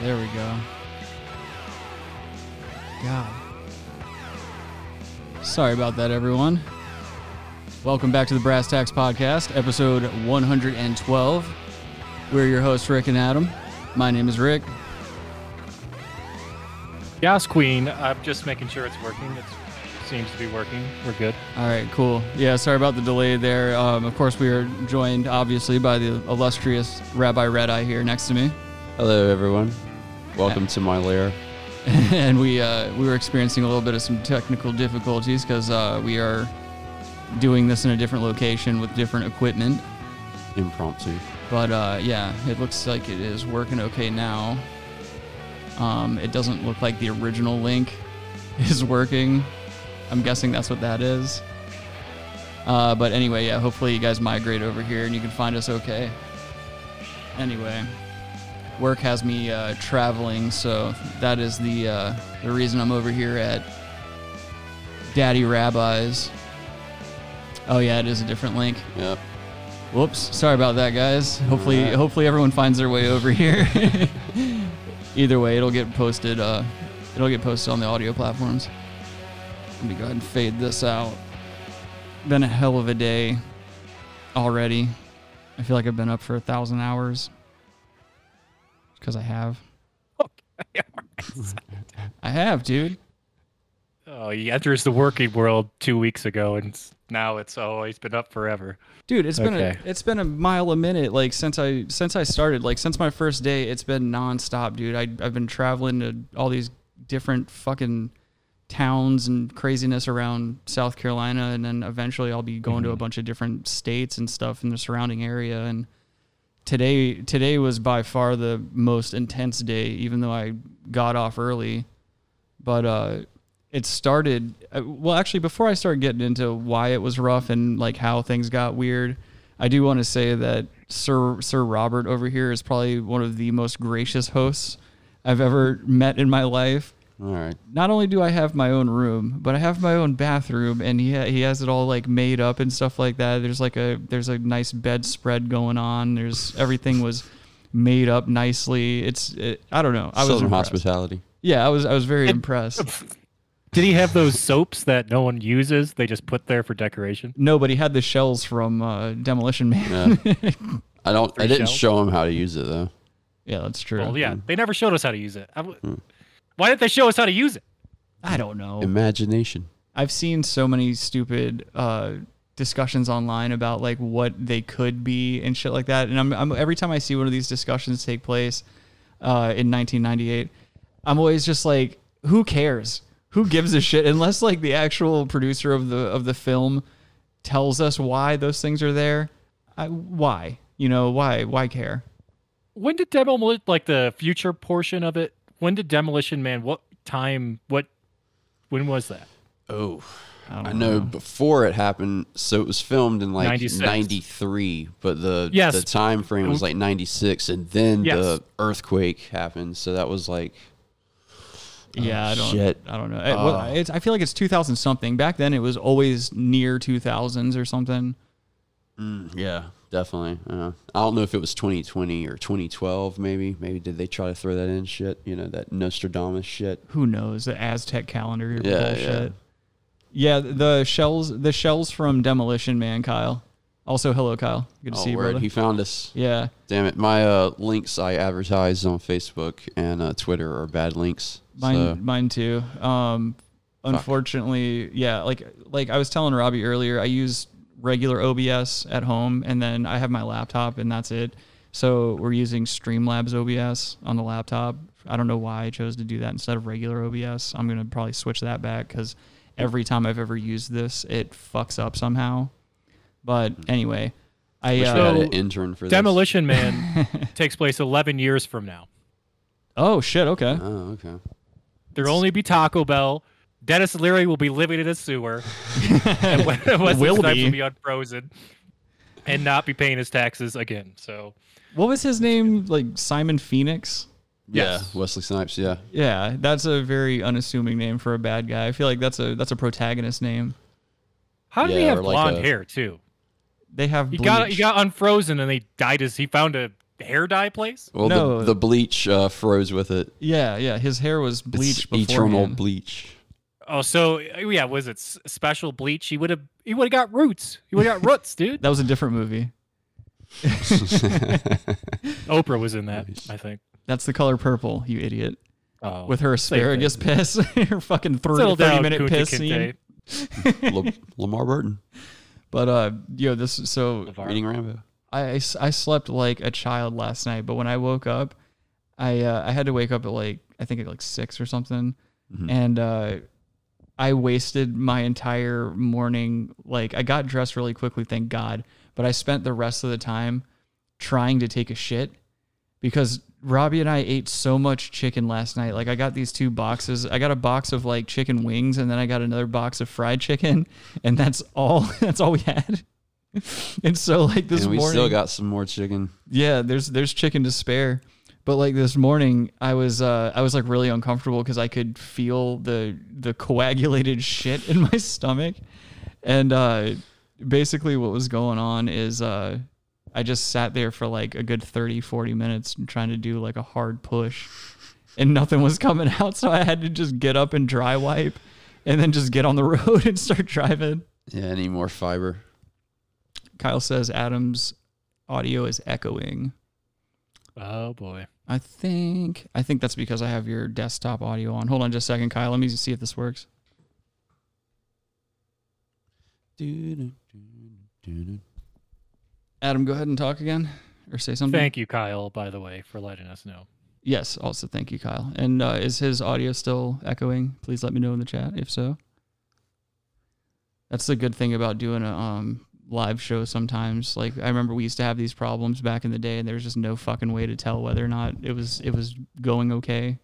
There we go. God. Sorry about that, everyone. Welcome back to the Brass Tacks Podcast, episode 112. We're your hosts, Rick and Adam. My name is Rick. Yas Queen, I'm just making sure it's working. It seems to be working. We're good. All right, cool. Yeah, sorry about the delay there. Um, of course, we are joined, obviously, by the illustrious Rabbi Red Eye here next to me. Hello, everyone. Welcome to my lair. and we uh, we were experiencing a little bit of some technical difficulties because uh, we are doing this in a different location with different equipment. Impromptu. But uh, yeah, it looks like it is working okay now. Um, it doesn't look like the original link is working. I'm guessing that's what that is. Uh, but anyway, yeah, hopefully you guys migrate over here and you can find us okay. Anyway, work has me uh, traveling, so that is the uh, the reason I'm over here at Daddy Rabbi's. Oh yeah, it is a different link. Yep. Whoops, sorry about that, guys. Hopefully, Alright. hopefully everyone finds their way over here. Either way, it'll get posted. Uh, it'll get posted on the audio platforms. Let me go ahead and fade this out. Been a hell of a day already. I feel like I've been up for a thousand hours. Because I have. I have, dude. Oh, he enters the working world two weeks ago, and now it's oh, he's been up forever. Dude, it's been a it's been a mile a minute like since I since I started like since my first day it's been nonstop, dude. I I've been traveling to all these different fucking towns and craziness around South Carolina, and then eventually I'll be going to a mm-hmm. bunch of different states and stuff in the surrounding area. And today today was by far the most intense day, even though I got off early. But uh, it started uh, well actually before i start getting into why it was rough and like how things got weird i do want to say that sir sir robert over here is probably one of the most gracious hosts i've ever met in my life All right. not only do i have my own room but i have my own bathroom and he, ha- he has it all like made up and stuff like that there's like a there's a nice bedspread going on there's everything was made up nicely it's it, i don't know i was Southern impressed. hospitality. yeah i was i was very impressed Did he have those soaps that no one uses? They just put there for decoration. No, but he had the shells from uh, Demolition Man. Yeah, I don't. I didn't shells? show him how to use it though. Yeah, that's true. Well, yeah, they never showed us how to use it. I w- Why didn't they show us how to use it? I don't know. Imagination. I've seen so many stupid uh, discussions online about like what they could be and shit like that. And I'm, I'm every time I see one of these discussions take place uh, in 1998, I'm always just like, who cares? Who gives a shit? Unless like the actual producer of the of the film tells us why those things are there. I, why? You know why? Why care? When did demolition like the future portion of it? When did Demolition Man? What time? What? When was that? Oh. I, I know before it happened, so it was filmed in like 96. '93, but the Yes. the time frame was like '96, and then Yes. the earthquake happened, so that was like oh, Yeah, I don't. shit. I don't know. It- well, ah. it's, I feel like it's 2000 something. Back then, it was always near 2000s or something. Mm, yeah, definitely. Uh, I don't know if it was 2020 or 2012, maybe. Maybe did they try to throw that in shit? You know that Nostradamus shit. Who knows? The Aztec calendar Yeah, bullshit. Yeah. yeah, the shells. The shells from Demolition Man, Kyle. Also, hello, Kyle. Good to Oh, see you, word. brother. He found us. yeah, Damn it! My uh, links I advertise on Facebook and uh, Twitter are bad links. mine, so, mine too. Um, unfortunately, yeah. Like, like I was telling Robbie earlier, I use regular OBS at home, and then I have my laptop, and that's it. So we're using Streamlabs OBS on the laptop. I don't know why I chose to do that instead of regular OBS. I'm gonna probably switch that back because every time I've ever used this, it fucks up somehow. But anyway, I wish uh, we had So, an intern for this. Demolition Man takes place 11 years from now. oh shit, okay. Oh, okay. There'll only be Taco Bell. Denis Leary will be living in a sewer. and Wesley Will Snipes be. will be unfrozen and not be paying his taxes again. So What was his name? Like Simon Phoenix? Yes. Yeah, Wesley Snipes. Yeah. Yeah, that's a very unassuming name for a bad guy. I feel like that's a that's a protagonist name. how do he Yeah, have or like blonde a- hair too? They have He got he got unfrozen and they dyed his. He found a hair dye place? Well, No. the, the bleach uh, froze with it. Yeah, yeah. His hair was It's bleached eternal beforehand. bleach. Oh, so yeah, was it special bleach? He would have he would have got roots. He would have got roots, dude. That was a different movie. Oprah was in that, I think. That's the color purple, you idiot. Oh, With her asparagus piss, her fucking 30, Settle 30 down, minute Kunta piss Kinte. scene. La- Lamar Burton But uh, yo, this so LeVar. Reading Rainbow. I, I s- I slept like a child last night, but when I woke up, I uh, I had to wake up at like I think at like six or something, Mhm. and uh, I wasted my entire morning. Like I got dressed really quickly, thank God, but I spent the rest of the time trying to take a shit because Robbie and I ate so much chicken last night. Like I got these two boxes. I got a box of like chicken wings, and then I got another box of fried chicken, and that's all. That's all we had. And so like this and we morning, still got some more chicken. yeah, there's there's chicken to spare. But like this morning, I was uh, I was like really uncomfortable because I could feel the the coagulated shit in my stomach, and uh, basically what was going on is uh, I just sat there for like a good 30, 40 minutes trying to do like a hard push, and nothing was coming out, so I had to just get up and dry wipe, and then just get on the road and start driving. Yeah, any more fiber? Kyle says Adam's audio is echoing. Oh boy. I think I think that's because I have your desktop audio on. Hold on just a second, Kyle. Let me see if this works. Adam, go ahead and talk again or say something. Thank you, Kyle, by the way, for letting us know. Yes, also thank you, Kyle. And uh, is his audio still echoing? Please let me know in the chat if so. That's the good thing about doing a um, live show sometimes. Like I remember we used to have these problems back in the day and there was just no fucking way to tell whether or not it was it was going okay.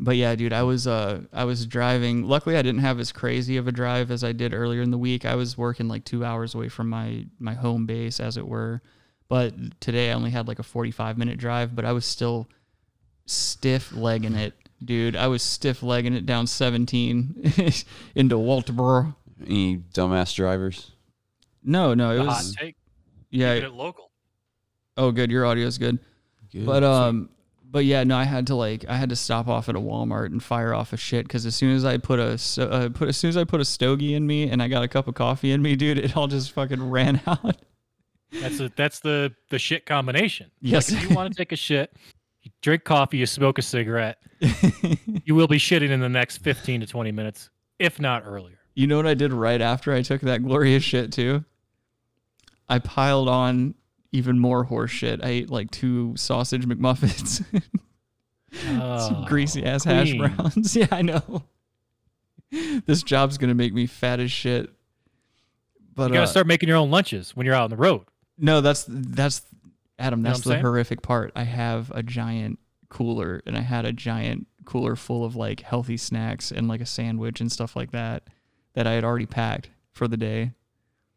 But yeah, dude, I was uh I was driving. Luckily I didn't have as crazy of a drive as I did earlier in the week. I was working like 2 hours away from my my home base as it were. But today I only had like a 45 minute drive, but I was still stiff legging it, dude. I was stiff legging it down 17 into Walterboro. Any dumbass drivers? No, no, it The hot was take. yeah. Keeping it local. Oh, good. Your audio is good. Good. But um, but yeah, no, I had to like I had to stop off at a Walmart and fire off a shit because as soon as I put a so, uh, put as soon as I put a stogie in me and I got a cup of coffee in me, dude, it all just fucking ran out. That's a, that's the the shit combination. Yes. Like, if you want to take a shit, you drink coffee, you smoke a cigarette, you will be shitting in the next 15 to 20 minutes, if not earlier. You know what I did right after I took that glorious shit too? I piled on even more horse shit. I ate like two sausage McMuffins, some Oh, greasy ass hash browns. yeah, I know. This job's gonna make me fat as shit. But You got to uh, start making your own lunches when you're out on the road. no, that's that's Adam. know That's what the saying? horrific part. I have a giant cooler, and I had a giant cooler full of like healthy snacks and like a sandwich and stuff like that that I had already packed for the day.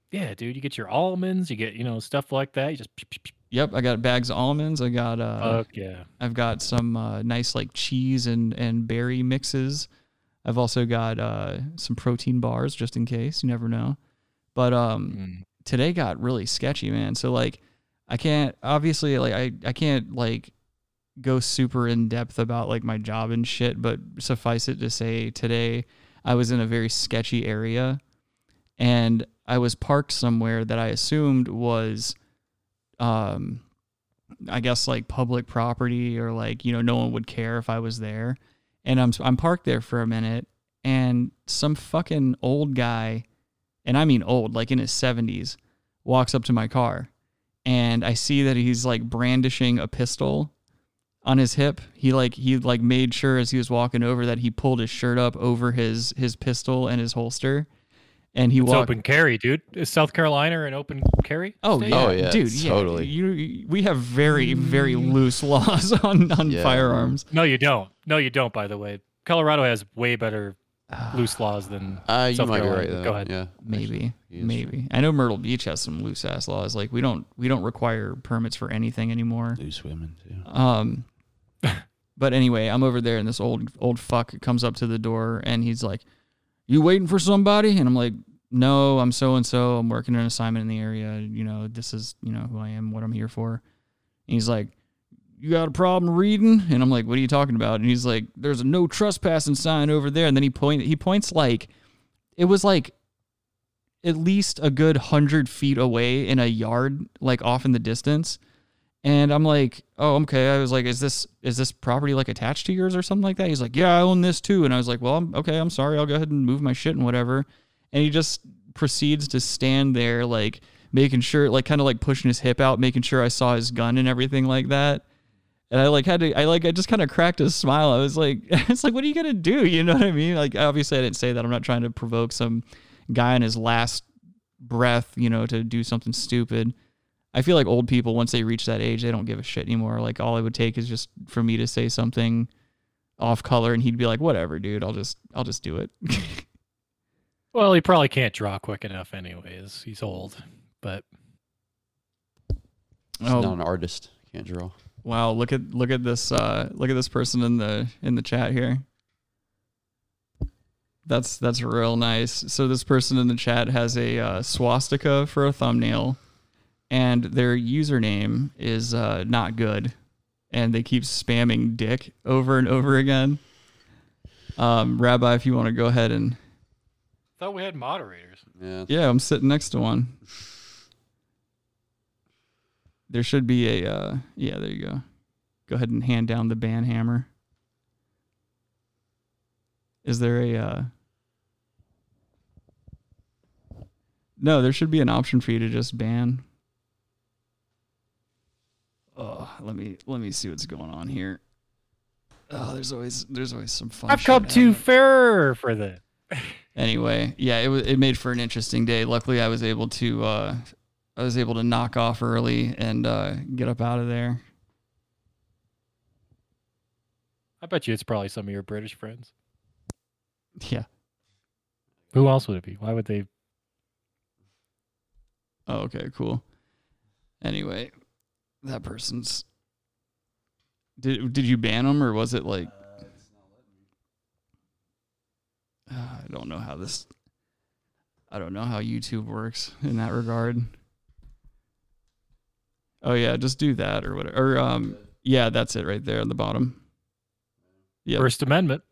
Yeah, dude, you get your almonds, you get, you know, stuff like that. You just. Yep, I got bags of almonds. I got uh, fuck yeah. I've got some uh, nice like cheese and and berry mixes. I've also got uh, some protein bars just in case. You never know. But um, Mm. today got really sketchy, man. So like, I can't obviously like I I can't like go super in depth about like my job and shit. But suffice it to say, today I was in a very sketchy area, and I was parked somewhere that I assumed was, um, I guess like public property or like you know no one would care if I was there, and I'm I'm parked there for a minute, and some fucking old guy, and I mean old, like in his seventies, walks up to my car, and I see that he's like brandishing a pistol on his hip. He like he like made sure as he was walking over that he pulled his shirt up over his his pistol and his holster, and he It's walked. open carry, dude. Is South Carolina an open carry? Oh state? yeah, Oh, yeah, dude, yeah, totally. You, we have very, very loose laws on on Yeah. firearms. No, you don't. No, you don't, by the way. Colorado has way better loose laws than Uh, you South might be Carolina. right. Though. Go ahead. Yeah, Maybe, he is maybe. I know Myrtle Beach has some loose ass laws. Like we don't, we don't require permits for anything anymore. loose women too. Um, but anyway, I'm over there, and this old old fuck comes up to the door, and he's like, "You waiting for somebody?" And I'm like, "No, I'm so and so. I'm working an assignment in the area. You know, this is you know who I am, what I'm here for." he's like, "You got a problem reading?" And I'm like, "What are you talking about?" And he's like, "There's a no trespassing sign over there." And then he point he points like it was like at least a good hundred feet away in a yard, like off in the distance. And I'm like, oh, okay. I was like, is this is this property like attached to yours or something like that? He's like, yeah, I own this too. And I was like, well, I'm okay. I'm sorry. I'll go ahead and move my shit and whatever. And he just proceeds to stand there, like making sure, like kind of like pushing his hip out, making sure I saw his gun and everything like that. And I like had to, I like, I just kind of cracked a smile. I was like, it's like, what are you gonna do? You know what I mean? Like, obviously, I didn't say that. I'm not trying to provoke some guy in his last breath, you know, to do something stupid. I feel like old people, once they reach that age, they don't give a shit anymore. Like, all it would take is just for me to say something off color, and he'd be like, "Whatever, dude. I'll just, I'll just do it." Well, he probably can't draw quick enough, anyways. He's old, but He's Oh. not an artist. Can't draw. Wow, look at look at this uh look at this person in the in the chat here. That's that's real nice. So this person in the chat has a uh, swastika for a thumbnail, and their username is uh, not good, and they keep spamming dick over and over again. Um, Rabbi, if you want to go ahead and thought we had moderators. Yeah. yeah, I'm sitting next to one. There should be a uh yeah, there you go. Go ahead and hand down the ban hammer. Is there a uh No, there should be an option for you to just ban. Oh, let me let me see what's going on here. Oh, there's always there's always some fun. I've come too fair for this. Anyway, yeah, it was it made for an interesting day. Luckily, I was able to uh, I was able to knock off early and uh, get up out of there. I bet you it's probably some of your British friends. Yeah. Who else would it be? Why would they? Oh, okay, cool. Anyway, that person's. Did did you ban them or was it like? Uh, I don't know how this. I don't know how YouTube works in that regard. Oh yeah, just do that or whatever. Or um, yeah, that's it right there on the bottom. Yeah. First Amendment.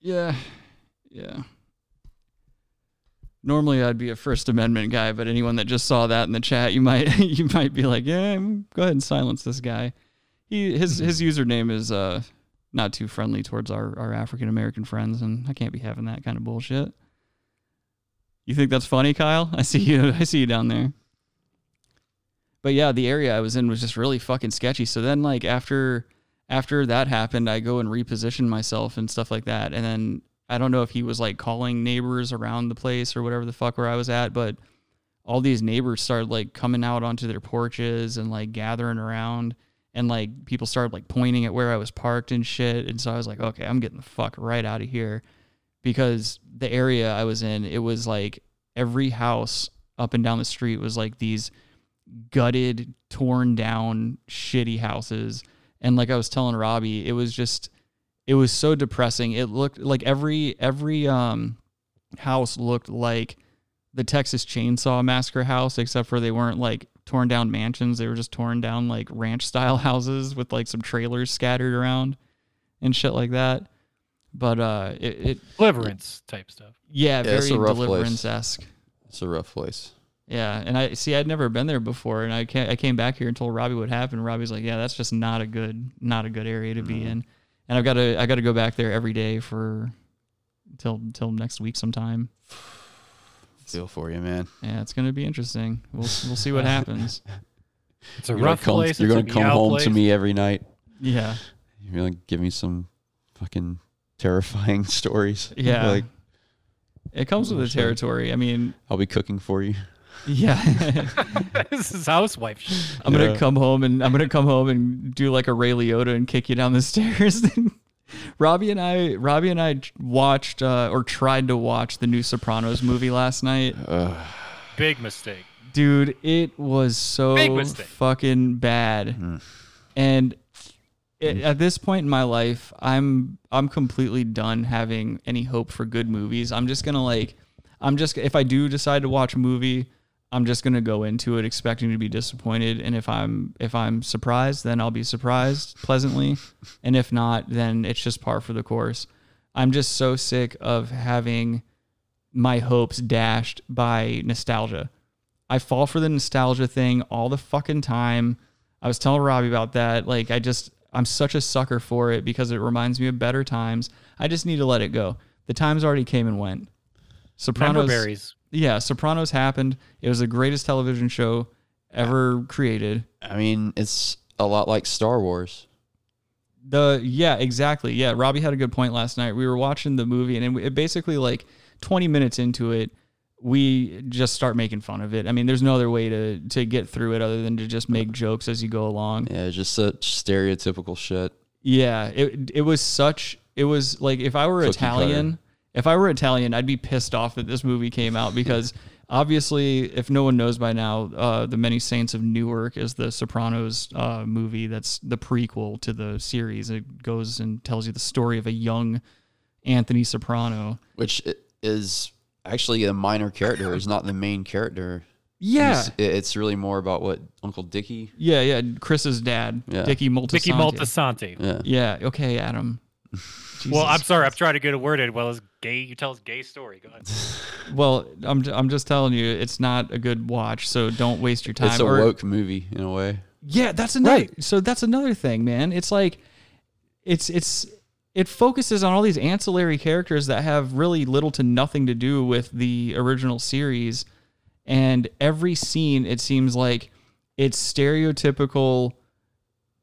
Yeah, yeah. Normally, I'd be a First Amendment guy, but anyone that just saw that in the chat, you might you might be like, yeah, mm, go ahead and silence this guy. He his his username is uh not too friendly towards our our African American friends, and I can't be having that kind of bullshit. You think that's funny, Kyle? I see you. I see you down there. But yeah, the area I was in was just really fucking sketchy. So then, like after after that happened, I go and reposition myself and stuff like that. And then I don't know if he was like calling neighbors around the place or whatever the fuck where I was at, but all these neighbors started like coming out onto their porches and like gathering around and like people started like pointing at where I was parked and shit. And so I was like, okay, I'm getting the fuck right out of here because the area I was in, it was like every house up and down the street was like these gutted, torn down, shitty houses. And like I was telling Robbie, it was just it was so depressing. It looked like every every um house looked like the Texas Chainsaw Massacre house, except for they weren't like torn down mansions. They were just torn down like ranch style houses with like some trailers scattered around and shit like that. But uh it, it Deliverance type stuff. yeah, Yeah, very a rough place. deliverance esque. It's a rough place. Yeah, and I see I'd never been there before, and I can I came back here and told Robbie what happened. Robbie's like, "Yeah, that's just not a good not a good area to be in," and I've got to I got to go back there every day for till till next week sometime. Feel for you, man. Yeah, it's gonna be interesting. We'll we'll see what happens. It's a You're gonna rough come, place. You're it's gonna come home place. to me every night. Yeah, You're gonna give me some fucking terrifying stories. yeah. like it comes oh, with the territory. I mean, I'll be cooking for you. Yeah. this is housewife shit. I'm gonna Yeah. come home and I'm gonna come home and do like a Ray Liotta and kick you down the stairs. Robbie and I, Robbie and I watched uh, or tried to watch the new Sopranos movie last night. Ugh. Big mistake. Dude, it was so Big mistake. fucking bad. Mm. And it, at this point in my life, I'm I'm completely done having any hope for good movies. I'm just gonna like, I'm just if I do decide to watch a movie, I'm just gonna go into it expecting to be disappointed, and if I'm if I'm surprised, then I'll be surprised pleasantly, and if not, then it's just par for the course. I'm just so sick of having my hopes dashed by nostalgia. I fall for the nostalgia thing all the fucking time. I was telling Robbie about that. Like I just I'm such a sucker for it because it reminds me of better times. I just need to let it go. The times already came and went. Sopranos berries. Yeah, Sopranos happened. It was the greatest television show ever created. I mean, it's a lot like Star Wars. The yeah, exactly. Yeah, Robbie had a good point last night. We were watching the movie, and it, basically like 20 minutes into it, we just start making fun of it. I mean, there's no other way to to get through it other than to just make jokes as you go along. Yeah, just such stereotypical shit. Yeah, it it was such. It was like if I were Cookie Italian, if I were Italian, I'd be pissed off that this movie came out because obviously, if no one knows by now, uh, the Many Saints of Newark is the Sopranos uh, movie. That's the prequel to the series. It goes and tells you the story of a young Anthony Soprano. which is actually a minor character. Is not the main character. Yeah, He's- it's really more about what Uncle Dickie. yeah, yeah. Chris's dad, Yeah. Dickie Moltisanti. Mickey Maltasanti. Yeah, Yeah. Okay, Adam. Well, I'm sorry. I'm trying to get a word in. Well, it's gay. You tell us gay story. Go ahead. Well, I'm I'm just telling you, it's not a good watch. So don't waste your time. it's a Or- woke movie in a way. Yeah, that's another. Right. So that's another thing, man. It's like, it's it's it focuses on all these ancillary characters that have really little to nothing to do with the original series, and every scene it seems like it's stereotypical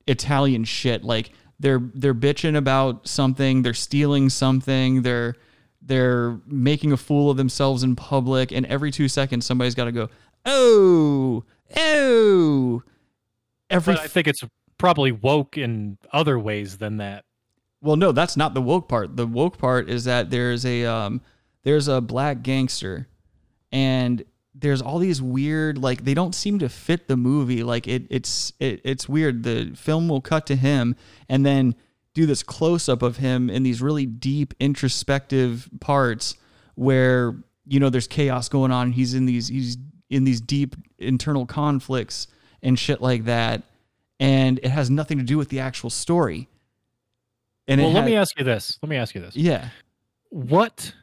Italian shit. Like they're they're bitching about something, they're stealing something, they're they're making a fool of themselves in public, and every two seconds somebody's got to go, oh, oh. Every But I think it's probably woke in other ways than that. well, no, that's not the woke part. The woke part is that there's a um, there's a black gangster, and there's all these weird like they don't seem to fit the movie. Like it it's it, it's weird. The film will cut to him and then do this close up of him in these really deep introspective parts where you know there's chaos going on. He's in these he's in these deep internal conflicts and shit like that, and it has nothing to do with the actual story. And well, let had- me ask you this. Let me ask you this. yeah. What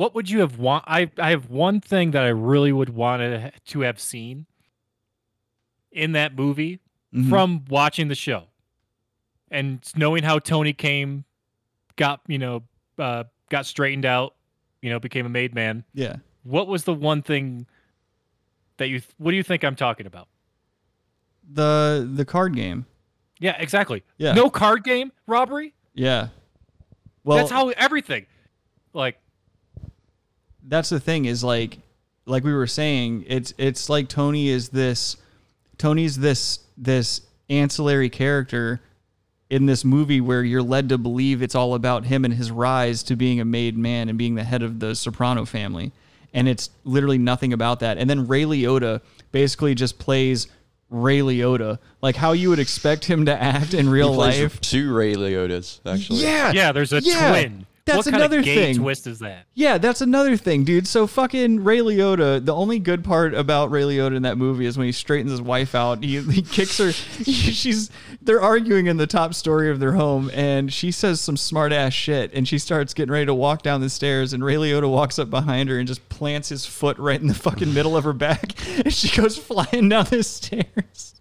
what would you have want I I have one thing that I really would want to, have seen in that movie Mhm. from watching the show and knowing how Tony came got, you know, uh, got straightened out, you know, became a made man. yeah. What was the one thing that you what do you think I'm talking about? The the card game. Yeah, exactly. Yeah. No card game robbery? Yeah. Well, That's how everything like that's the thing is like like we were saying it's it's like tony is this tony's this this ancillary character in this movie where you're led to believe it's all about him and his rise to being a made man and being the head of the soprano family and it's literally nothing about that and then ray liotta basically just plays ray liotta like how you would expect him to act in real He plays life two Ray Liottas actually. yeah yeah, there's a Yeah. twin. That's what kind another of gay thing. twist is that? Yeah, that's another thing, dude. So fucking Ray Liotta. The only good part about Ray Liotta in that movie is when he straightens his wife out. He, he kicks her. she's they're arguing in the top story of their home, and she says some smart ass shit, and she starts getting ready to walk down the stairs, and Ray Liotta walks up behind her and just plants his foot right in the fucking middle of her back, and she goes flying down the stairs.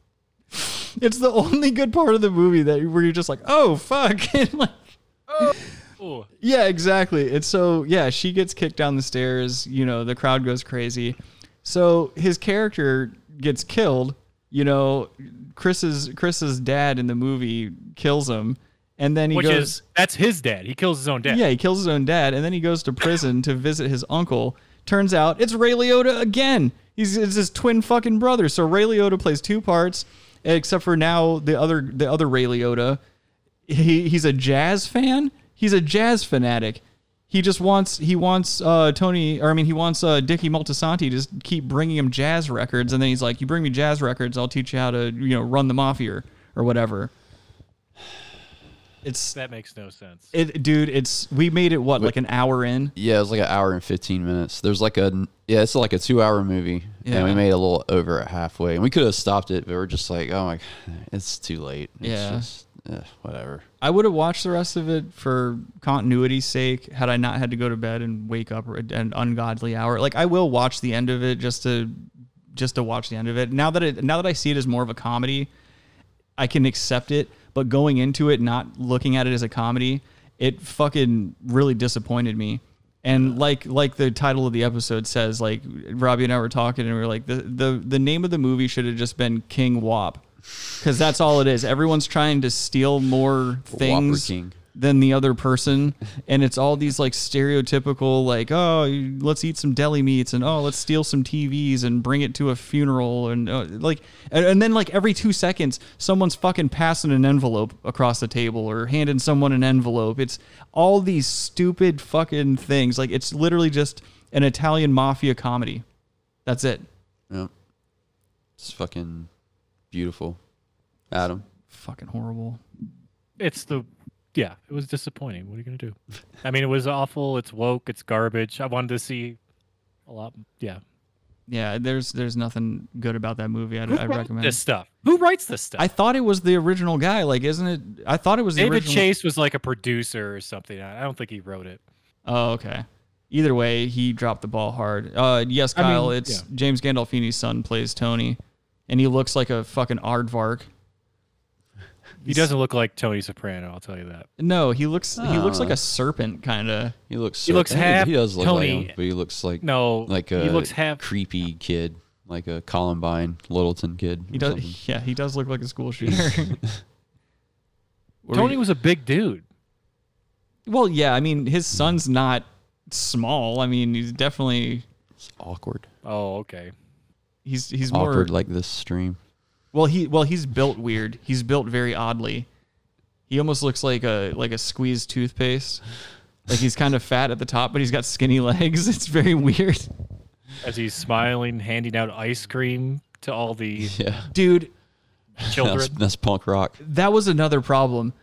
It's the only good part of the movie that where you're just like, oh fuck, and like. Oh. Yeah, exactly. And so, yeah, she gets kicked down the stairs. You know, the crowd goes crazy. So his character gets killed. You know, Chris's Chris's dad in the movie kills him, and then he Which goes. is that's his dad. He kills his own dad. Yeah, he kills his own dad, and then he goes to prison to visit his uncle. Turns out it's Ray Liotta again. He's it's his twin fucking brother. So Ray Liotta plays two parts, except for now the other the other Ray Liotta. He he's a jazz fan. He's a jazz fanatic. He just wants he wants uh, Tony or I mean he wants uh, Dickie Moltisanti to just keep bringing him jazz records, and then he's like, "You bring me jazz records, I'll teach you how to you know run the mafia or whatever." It's That makes no sense. it, dude. It's we made it what Wait. like an hour in. Yeah, it was like an hour and fifteen minutes. There's like a yeah, it's like a two hour movie, and we made a little over at halfway, and we could have stopped it, but we're just like, oh my, it's too late. It's Yeah. just, eh, whatever. I would have watched the rest of it for continuity's sake had I not had to go to bed and wake up at an ungodly hour. Like I will watch the end of it just to just to watch the end of it. Now that it now that I see it as more of a comedy, I can accept it. But going into it not looking at it as a comedy, it fucking really disappointed me. And like like the title of the episode says, like Robbie and I were talking and we were like the the, the name of the movie should have just been King Wop. Because that's all it is. Everyone's trying to steal more things than the other person, and it's all these like stereotypical like oh let's eat some deli meats and oh let's steal some TVs and bring it to a funeral and uh, like and, and then like every two seconds someone's fucking passing an envelope across the table or handing someone an envelope. It's all these stupid fucking things. Like it's literally just an Italian mafia comedy. That's it. Yeah. It's fucking beautiful. Adam. Fucking horrible. It's the yeah, it was disappointing. What are you gonna do? I mean, it was awful. It's woke. It's garbage. I wanted to see a lot. Yeah, Yeah, there's there's nothing good about that movie. I'd, Who I'd wrote recommend. this stuff. Who writes this stuff? I thought it was the original guy. Like, isn't it? I thought it was the David original. Chase was like a producer or something. I I don't think he wrote it. Oh, okay. Either way, he dropped the ball hard. Uh, yes, I mean, Kyle. it's yeah. James Gandolfini's son plays Tony, and he looks like a fucking aardvark. He doesn't look like Tony Soprano. I'll tell you that. No, he looks he looks like Ah. a serpent, kind of. He looks. He looks half He does look Tony. like him, but he looks like No, like a he looks half. creepy kid, like a Columbine Littleton kid. He does. something. Yeah, he does look like a school shooter. Were Tony we- was a big dude. well, yeah. I mean, his son's not small. I mean, he's definitely It's awkward. Oh, okay. He's he's more Awkward like this stream. Well, he well he's built weird. He's built very oddly. He almost looks like a like a squeezed toothpaste. Like he's kind of fat at the top, but he's got skinny legs. It's very weird, As he's smiling, handing out ice cream to all the Yeah. dude. children. That's, that's punk rock. That was another problem.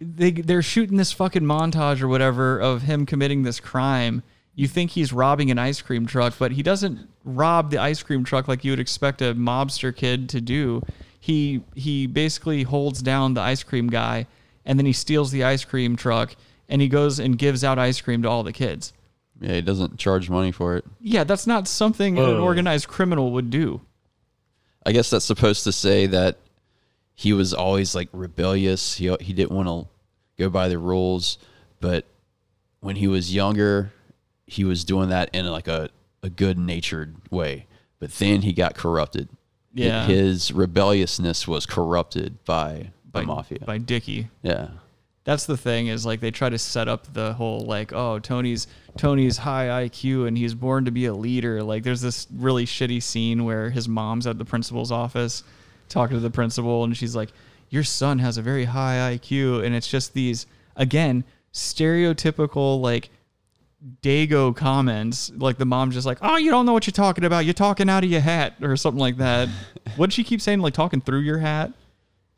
They they're shooting this fucking montage or whatever of him committing this crime. You think he's robbing an ice cream truck, but he doesn't rob the ice cream truck like you would expect a mobster kid to do. He he basically holds down the ice cream guy and then he steals the ice cream truck and he goes and gives out ice cream to all the kids. Yeah, he doesn't charge money for it. Yeah, that's not something an oh. organized criminal would do. I guess that's supposed to say that he was always like rebellious. He he didn't want to go by the rules, but when he was younger, he was doing that in like a a good natured way. But then he got corrupted. Yeah. his rebelliousness was corrupted by by the mafia. by Dickie. yeah, That's the thing is like they try to set up the whole like oh Tony's Tony's high IQ and he's born to be a leader. Like there's this really shitty scene where his mom's at the principal's office talking to the principal and she's like your son has a very high IQ and it's just these again stereotypical like Dago comments like the mom's just like oh you don't know what you're talking about you're talking out of your hat or something like that. what did she keep saying like talking through your hat?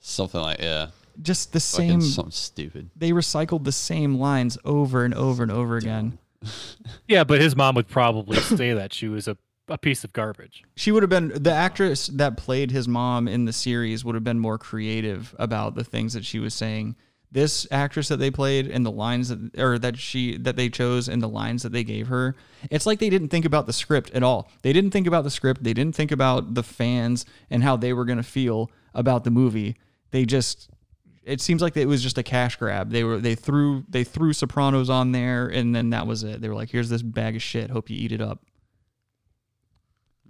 something like yeah, Just the fucking same something stupid. they recycled the same lines over and over and over again. yeah, but his mom would probably say that she was a, a piece of garbage. She would have been the actress that played his mom in the series would have been more creative about the things that she was saying. This actress that they played and the lines that or that she that they chose and the lines that they gave her, it's like they didn't think about the script at all. They didn't think about the script. They didn't think about the fans and how they were going to feel about the movie. They just it seems like it was just a cash grab. They were they threw they threw Sopranos on there and then that was it. They were like, "Here's this bag of shit. Hope you eat it up."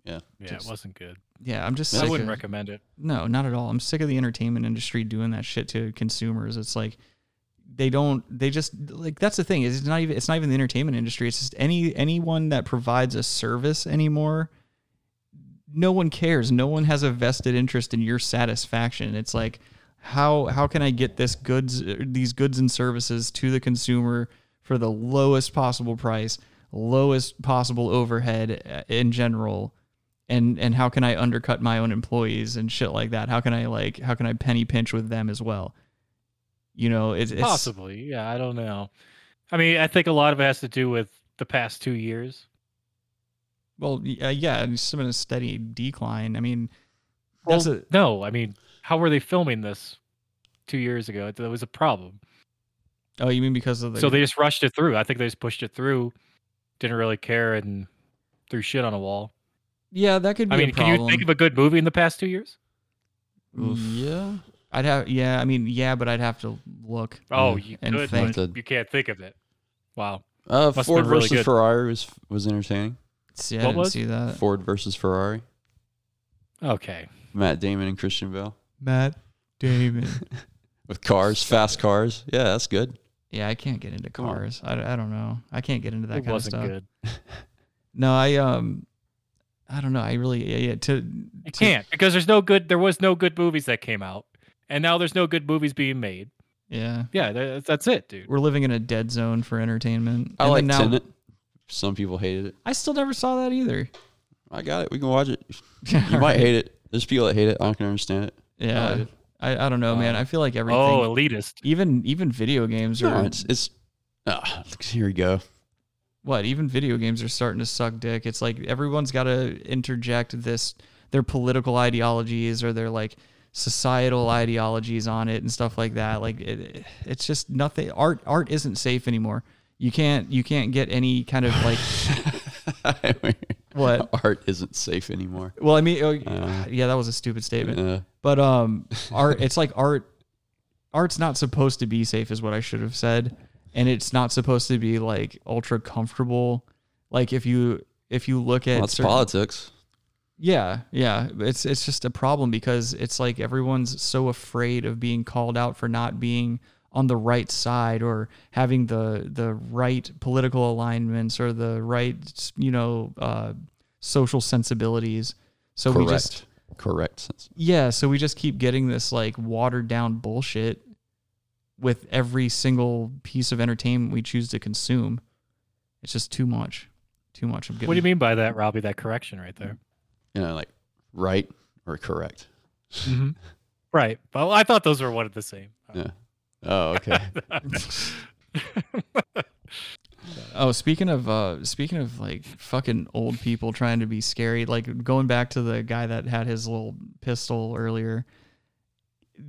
Yeah, Yeah, Just- it wasn't good. Yeah, I'm just I sick wouldn't of- recommend it. No, not at all. I'm sick of the entertainment industry doing that shit to consumers. It's like they don't they just like that's the thing is it's not even it's not even the entertainment industry. It's just any anyone that provides a service anymore. No one cares. No one has a vested interest in your satisfaction. It's like how how can I get this goods these goods and services to the consumer for the lowest possible price, lowest possible overhead uh, in general and and how can I undercut my own employees and shit like that? How can I like how can I penny pinch with them as well? You know, it, it's Possibly, yeah. I don't know. I mean, I think a lot of it has to do with the past two years. well, uh, yeah, it's been a steady decline. I mean, Well, a no, I mean, how were they filming this two years ago? That was a problem. oh, you mean because of the So they just rushed it through. I think they just pushed it through, didn't really care, and threw shit on a wall. Yeah, that could be I mean, a can you think of a good movie in the past two years? Oof. Yeah, I'd have. Yeah, I mean, yeah, but I'd have to look. Oh, Yeah. you And could, think. but you can't think of it. Wow. Uh, Must've Ford been really versus good. Ferrari was was entertaining. See, I What didn't was? see that. Ford versus Ferrari. Okay. Matt Damon and Christian Bale Matt Damon. with cars, fast cars. Yeah, that's good. yeah, I can't get into cars. I, I don't know. I can't get into that it kind wasn't of stuff. good. No, I um, I don't know. I really yeah, yeah to You to- can't because there's no good. There was no good movies that came out, and now there's no good movies being made. Yeah, Yeah, that, that's it, dude. we're living in a dead zone for entertainment. I And like now, Tenet. Some people hated it. I still never saw that either. I got it. We can watch it. You might hate it. There's people that hate it. I don't can understand it. Yeah, like it. I, I don't know, man. Uh, I feel like everything, Oh, elitist. even even video games No, are it's it's. ah, here we go. What even video games are starting to suck dick. It's like everyone's got to interject this their political ideologies or their like societal ideologies on it and stuff like that. Like it, it's just nothing art art isn't safe anymore. You can't you can't get any kind of like what? Art isn't safe anymore. well i mean oh, Uh, yeah that was a stupid statement. Uh, but um art it's like art art's not supposed to be safe is what i should have said and it's not supposed to be like ultra comfortable like if you if you look at well, that's certain- politics. yeah yeah it's it's just a problem because it's like everyone's so afraid of being called out for not being on the right side or having the the right political alignments or the right you know uh social sensibilities so Correct. we just Correct. sense. yeah, so we just keep getting this like watered down bullshit with every single piece of entertainment we choose to consume. It's just too much. Too much. I'm getting What do you mean by that, Robbie? That correction right there. You know, like right or correct. Mm-hmm. Right. Well, I thought those were one and the same. Yeah. Oh, okay. Oh, speaking of uh speaking of like fucking old people trying to be scary, like going back to the guy that had his little pistol earlier.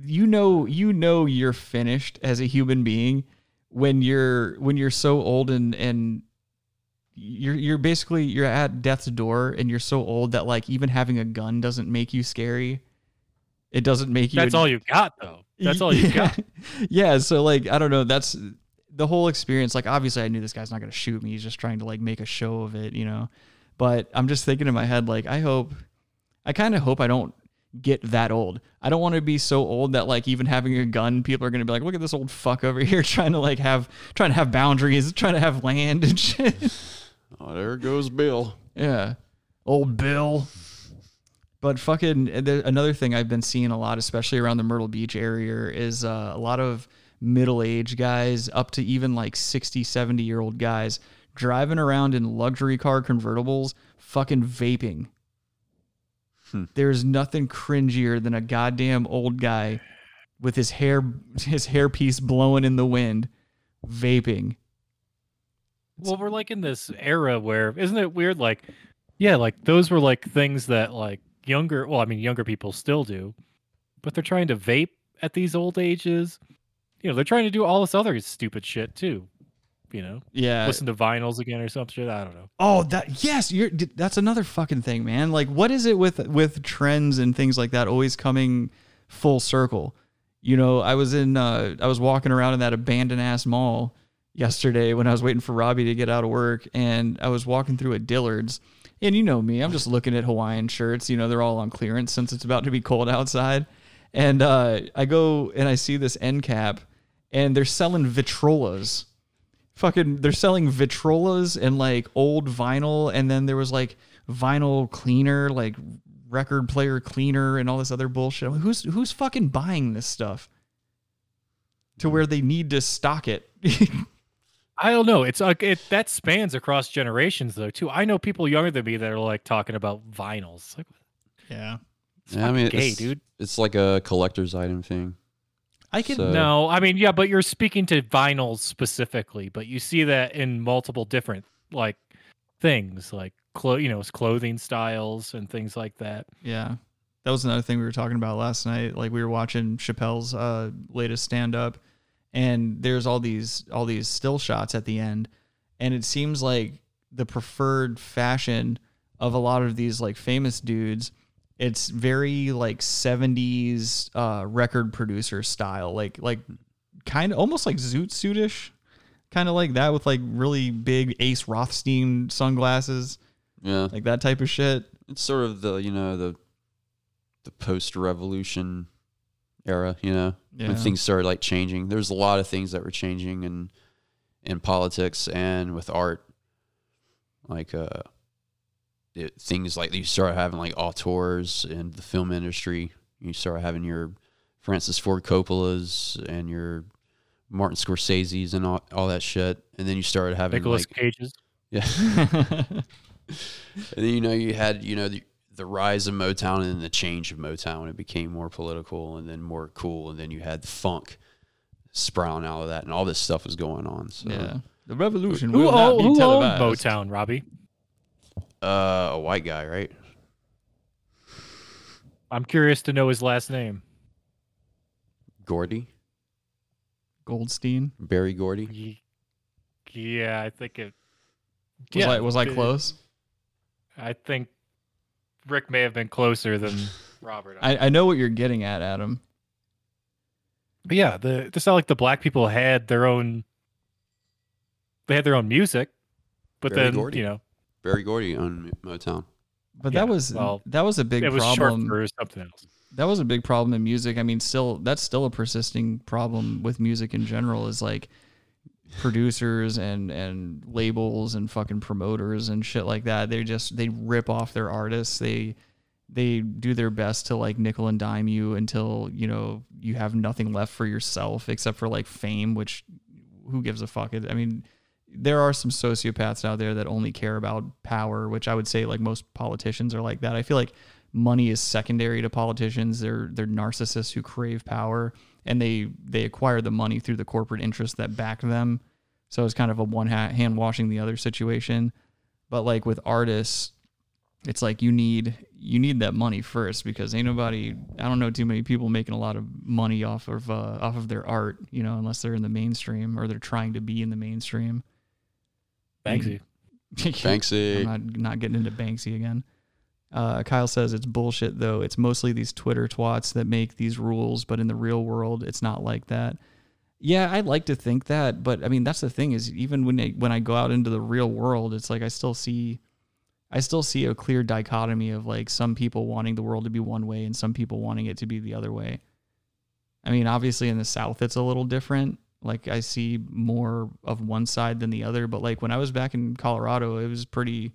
You know you know you're finished as a human being when you're when you're so old and and you're you're basically you're at death's door and you're so old that like even having a gun doesn't make you scary. It doesn't make you That's all you got, though. That's all you yeah. got. yeah, so like I don't know, that's the whole experience. Like obviously I knew this guy's not going to shoot me. He's just trying to like make a show of it, you know. But I'm just thinking in my head like I hope I kind of hope I don't get that old. I don't want to be so old that like even having a gun people are going to be like look at this old fuck over here trying to like have trying to have boundaries, trying to have land and shit. oh, there goes Bill. Yeah. Old Bill. But fucking there, another thing I've been seeing a lot, especially around the Myrtle Beach area, is uh, a lot of middle aged guys, up to even like 60, 70 year old guys, driving around in luxury car convertibles, fucking vaping. Hmm. There's nothing cringier than a goddamn old guy with his hair his hairpiece blowing in the wind, vaping. Well, we're like in this era where isn't it weird? Like, yeah, like those were like things that like younger. Well, I mean, younger people still do, but they're trying to vape at these old ages. You know, they're trying to do all this other stupid shit too. You know, Yeah. listen to vinyls again or some shit. I don't know. Oh, that yes, you're that's another fucking thing, man. Like what is it with with trends and things like that always coming full circle? You know, I was in uh I was walking around in that abandoned ass mall yesterday when I was waiting for Robbie to get out of work and I was walking through a Dillard's and you know me, I'm just looking at Hawaiian shirts, you know, they're all on clearance since it's about to be cold outside. And uh I go and I see this end cap and they're selling Vitrolas fucking they're selling vitrolas and like old vinyl and then there was like vinyl cleaner like record player cleaner and all this other bullshit I'm like, who's who's fucking buying this stuff to where they need to stock it I don't know. It's like it that spans across generations though too. I know people younger than me that are like talking about vinyls. Like, yeah Yeah, I mean, gay, it's, dude. It's like a collector's item thing. I can So- No, I mean, yeah, but you're speaking to vinyls specifically, but you see that in multiple different like things, like clo- you know, it's clothing styles and things like that. Yeah. That was another thing we were talking about last night. Like we were watching Chappelle's uh, latest stand up and there's all these all these still shots at the end and it seems like the preferred fashion of a lot of these like famous dudes it's very like 70s uh, record producer style like like kind of almost like zoot suitish kind of like that with like really big ace rothstein sunglasses Yeah, like that type of shit it's sort of the you know the the post-revolution era. You know, yeah when things started like changing. There's a lot of things that were changing in in politics and with art, like uh, it, things like you start having like auteurs in the film industry. You start having your Francis Ford Coppola's and your Martin Scorsese's and all, all that shit, and then you started having Nicholas like Cage's. yeah. and then you know you had you know the, the rise of Motown and then the change of Motown. When it became more political and then more cool, and then you had the funk sprouting out of that, and all this stuff was going on. So, Yeah. The revolution Who, will not oh, be who owned televised. Motown, Robbie? Uh, a white guy, right? I'm curious to know his last name. Gordy, Goldstein. Berry Gordy. Ye- Yeah, I think it. Was yeah, I was I it- close? I think Rick may have been closer than Robert. I, I know what you're getting at, Adam. But yeah, the it's not like the black people had their own. They had their own music, but Berry then Gordy. you know Berry Gordy on Motown. But Yeah, that was well, that was a big it was problem. short for something else. that was a big problem in music. I mean, still that's still a persisting problem with music in general. Is like producers and and labels and fucking promoters and shit like that. They just they rip off their artists. They they do their best to like nickel and dime you until you know you have nothing left for yourself except for like fame, which who gives a fuck? I mean, there are some sociopaths out there that only care about power, which I would say like most politicians are like that. I feel like money is secondary to politicians. They're they're narcissists who crave power and they they acquire the money through the corporate interests that back them. So it's kind of a one ha- hand washing the other situation. But like with artists, it's like you need you need that money first because ain't nobody I don't know too many people making a lot of money off of uh, off of their art, you know, unless they're in the mainstream or they're trying to be in the mainstream. Banksy. Banksy. I'm not not getting into Banksy again. Uh, Kyle says it's bullshit though. It's mostly these Twitter twats that make these rules, but in the real world, it's not like that. Yeah, I'd like to think that, but I mean that's the thing is even when I, when I go out into the real world, it's like I still see I still see a clear dichotomy of like some people wanting the world to be one way and some people wanting it to be the other way. I mean, obviously in the South it's a little different. Like I see more of one side than the other, but like when I was back in Colorado, it was pretty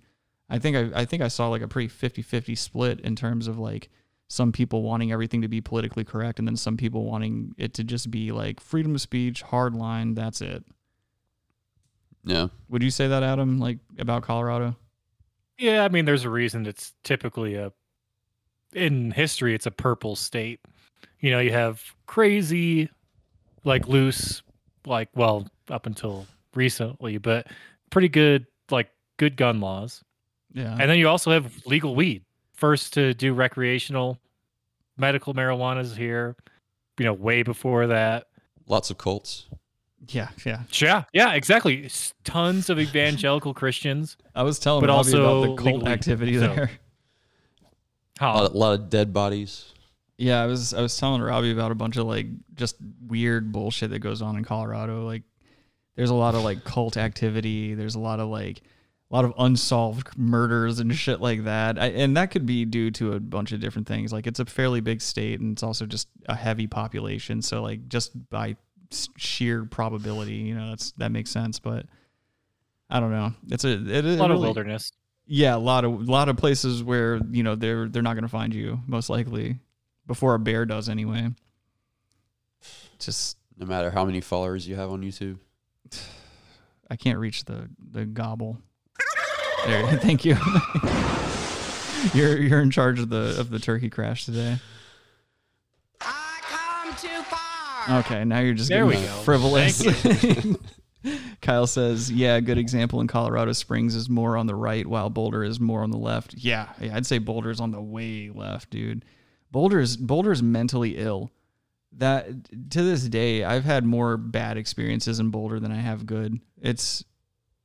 I think I, I think I saw like a pretty 50-50 split in terms of like some people wanting everything to be politically correct and then some people wanting it to just be like freedom of speech, hard line, that's it. Yeah. Would you say that Adam like about Colorado? Yeah, I mean, there's a reason it's typically a in history it's a purple state. You know, you have crazy, like loose, like well up until recently, but pretty good, like good gun laws. Yeah. And then you also have legal weed. First to do recreational medical marijuana's here. You know, way before that. Lots of cults. Yeah, yeah. Yeah, yeah, exactly. S- Tons of evangelical Christians. I was telling But Robbie also about the cult activity so- there. A Huh. a lot of dead bodies. Yeah, I was I was telling Robbie about a bunch of like just weird bullshit that goes on in Colorado. Like there's a lot of like cult activity. There's a lot of like a lot of unsolved murders and shit like that. I, and that could be due to a bunch of different things. Like it's a fairly big state and it's also just a heavy population. So like just by sheer probability, you know, that's that makes sense, but I don't know. It's a it, a lot of wilderness. yeah, a lot of a lot of places where you know they're they're not going to find you most likely before a bear does anyway. Just No matter how many followers you have on YouTube. I can't reach the the gobble. There, thank you. you're you're in charge of the of the turkey crash today. I come too far Okay, now you're just There getting we go. frivolous. Kyle says, "Yeah, a good example in Colorado Springs is more on the right, while Boulder is more on the left." Yeah, yeah, I'd say Boulder is on the way left, dude. Boulder's Boulder's mentally ill. That to this day, I've had more bad experiences in Boulder than I have good. It's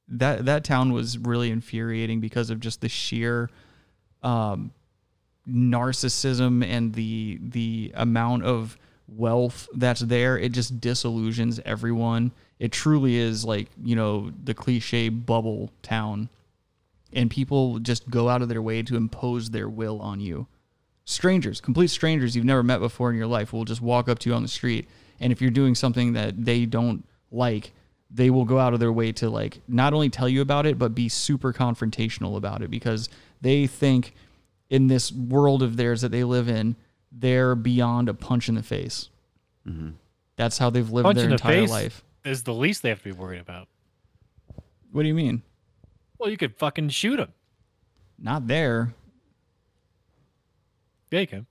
that that town was really infuriating because of just the sheer um, narcissism and the the amount of wealth that's there. It just disillusions everyone. It truly is like you know the cliche bubble town, and people just go out of their way to impose their will on you. Strangers, complete strangers you've never met before in your life, will just walk up to you on the street, and if you're doing something that they don't like, they will go out of their way to like not only tell you about it but be super confrontational about it because they think in this world of theirs that they live in they're beyond a punch in the face. Mm-hmm. That's how they've lived Punch their in the entire face life. is the least they have to be worried about. what do you mean? Well, you could fucking shoot him. not there Yeah, you can.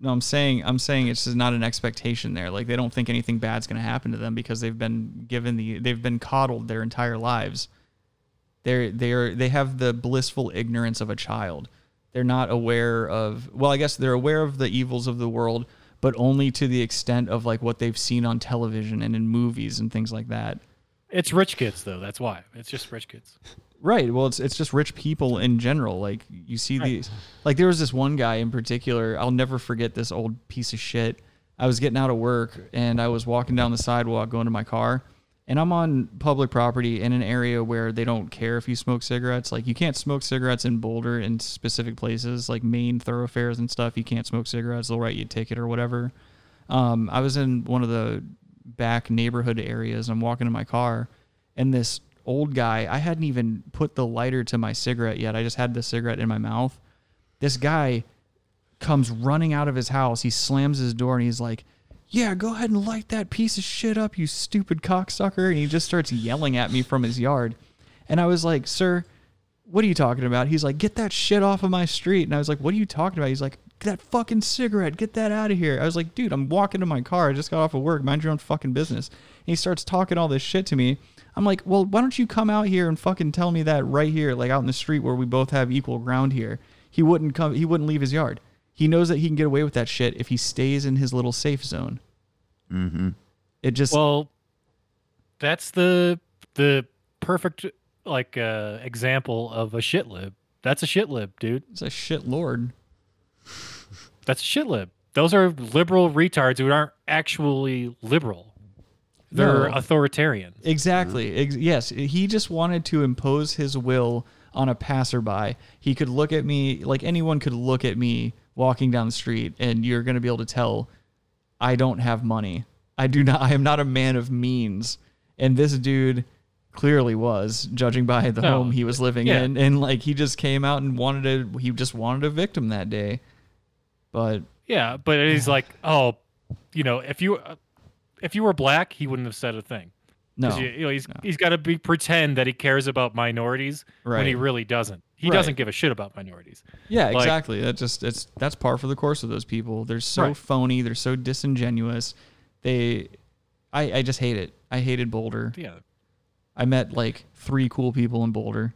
no i'm saying i'm saying it's just not an expectation there like they don't think anything bad's going to happen to them because they've been given the they've been coddled their entire lives they're they're they have the blissful ignorance of a child they're not aware of well i guess they're aware of the evils of the world but only to the extent of like what they've seen on television and in movies and things like that It's rich kids though. That's why. It's just rich kids. Right. Well, it's it's just rich people in general. Like you see these, like there was this one guy in particular. I'll never forget this old piece of shit. I was getting out of work and I was walking down the sidewalk going to my car, and I'm on public property in an area where they don't care if you smoke cigarettes. Like you can't smoke cigarettes in Boulder in specific places, like main thoroughfares and stuff. You can't smoke cigarettes. They'll write you a ticket or whatever. Um, I was in one of the back neighborhood areas. I'm walking to my car, and this old guy, I hadn't even put the lighter to my cigarette yet. I just had the cigarette in my mouth. This guy comes running out of his house. He slams his door and he's like, Yeah, go ahead and light that piece of shit up, you stupid cocksucker. And he just starts yelling at me from his yard. And I was like, Sir, what are you talking about? He's like, Get that shit off of my street. And I was like, What are you talking about? He's like, That fucking cigarette, get that out of here. I was like, Dude, I'm walking to my car. I just got off of work. Mind your own fucking business. And he starts talking all this shit to me. I'm like, Well, why don't you come out here and fucking tell me that right here, like out in the street where we both have equal ground here? He wouldn't come, he wouldn't leave his yard. He knows that he can get away with that shit if he stays in his little safe zone. Mm-hmm. It just, Well, that's the the perfect like uh, example of a shit lib. That's a shit lib, dude. it's a shit lord. That's a shit lib. Those are liberal retards who aren't actually liberal. They're No. authoritarian. Exactly. Mm-hmm. Ex- yes, he just wanted to impose his will on a passerby. He could look at me like anyone could look at me walking down the street, and you're going to be able to tell I don't have money. I do not. I am not a man of means. And this dude clearly was, judging by the No, home he was living yeah. in, and like he just came out and wanted to. He just wanted a victim that day. But Yeah, but he's like, oh, you know, if you if you were black, he wouldn't have said a thing. no, You, you know, he's he's got to be pretend that he cares about minorities when he really doesn't. He Right. doesn't give a shit about minorities. Yeah, Like- exactly. That just it's that's par for the course of those people. They're so Right. phony. They're so disingenuous. They, I I just hate it. I hated Boulder. Yeah, I met like three cool people in Boulder,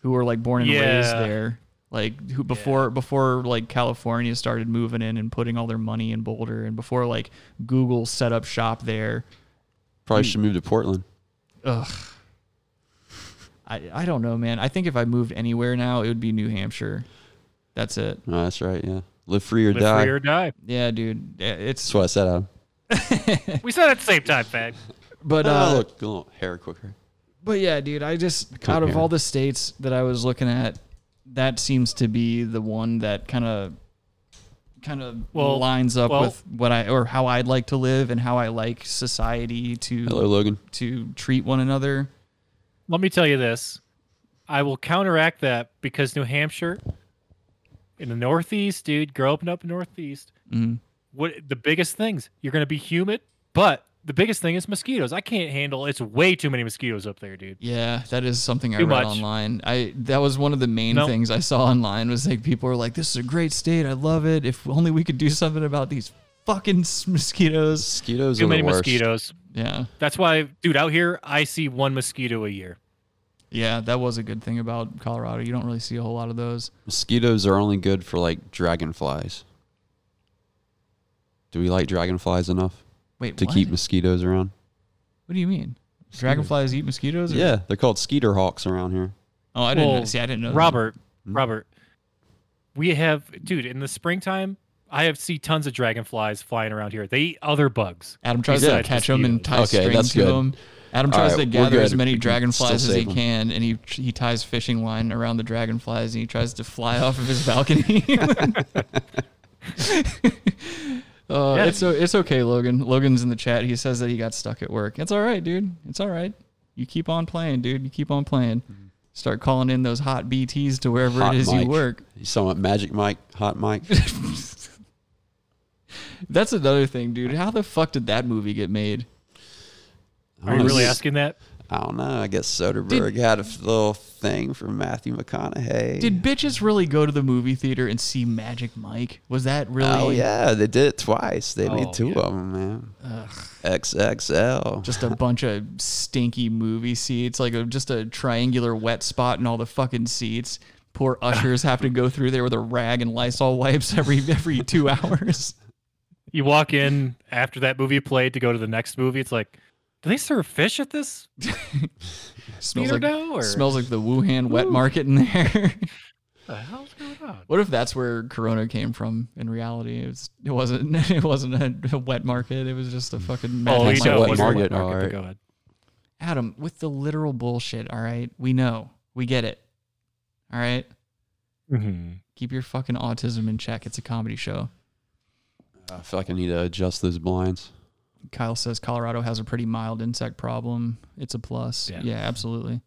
who were like born and raised there. Like who before before like California started moving in and putting all their money in Boulder, and before like Google set up shop there. Probably should move to Portland. Ugh. I I don't know, man. I think if I moved anywhere now, it would be New Hampshire. That's it. Oh, that's right. Yeah, live free or live die. free or die. Yeah, dude. It's That's what I said. Adam. We said at the same time, Fag. but oh, uh, look, a little hair quicker. But yeah, dude, I just Come out of all the states that I was looking at, that seems to be the one that kind of kind of Well- lines up well- with what I or how I'd like to live and how I like society to Hello, Logan. to treat one another. Let me tell you this. I will counteract that because New Hampshire, in the Northeast, dude, growing up in Northeast, Mhm. what the biggest things you're going to be humid, but the biggest thing is mosquitoes. I can't handle. It's way too many mosquitoes up there, dude. Yeah, that is something I read much. online. I that was one of the main Nope. things I saw online was like people were like, "This is a great state. I love it. If only we could do something about these fucking mosquitoes. Mosquitoes Too are many the worst. mosquitoes. Yeah. That's why, dude, out here I see one mosquito a year. Yeah, that was a good thing about Colorado. You don't really see a whole lot of those. Mosquitoes are only good for like dragonflies. Do we like dragonflies enough Wait, to what? keep mosquitoes around? What do you mean? Dragonflies eat mosquitoes? or- Yeah, they're called skeeter hawks around here. Oh, I didn't know. Well, see. I didn't know. that. Robert, Hmm? Robert, we have, dude, in the springtime, I have see tons of dragonflies flying around here. They eat other bugs. Adam tries to Besides catch them and mosquitoes. tie Okay, string that's to good. them. Adam All tries right, to we're gather as good. many dragonflies still as he save 'em. can, and he he ties fishing line around the dragonflies, and he tries to fly off of his balcony. uh, Yeah. It's it's okay, Logan. Logan's in the chat. He says that he got stuck at work. It's all right, dude. It's all right. You keep on playing, dude. You keep on playing. Start calling in those hot BTs to wherever Hot it is mic. you work. You saw what Magic Mike, Hot Mike? That's another thing, dude. How the fuck did that movie get made? Are you really asking that? I don't know. I guess Soderbergh had a little thing for Matthew McConaughey. Did bitches really go to the movie theater and see Magic Mike? Was that really? Oh yeah, they did it twice. They Oh, made two yeah. of them, man. XXL. Just a bunch of stinky movie seats, like a, just a triangular wet spot in all the fucking seats. Poor ushers have to go through there with a rag and Lysol wipes every every two hours. You walk in after that movie played to go to the next movie. It's like, do they serve fish at this smells like now? Or smells like the Wuhan wet market in there. what the hell's going on? what if that's where Corona came from? In reality, it was it wasn't it wasn't a, a wet market. It was just a fucking. Oh, Magic we know wet it was a market, wet market. alright. but Go ahead. Adam, with the literal bullshit, all right? We know. We get it. All right? Mm-hmm. Keep your fucking autism in check. It's a comedy show. I feel like I need to adjust those blinds. Kyle says Colorado has a pretty mild insect problem. It's a plus. Yeah. Yeah, absolutely.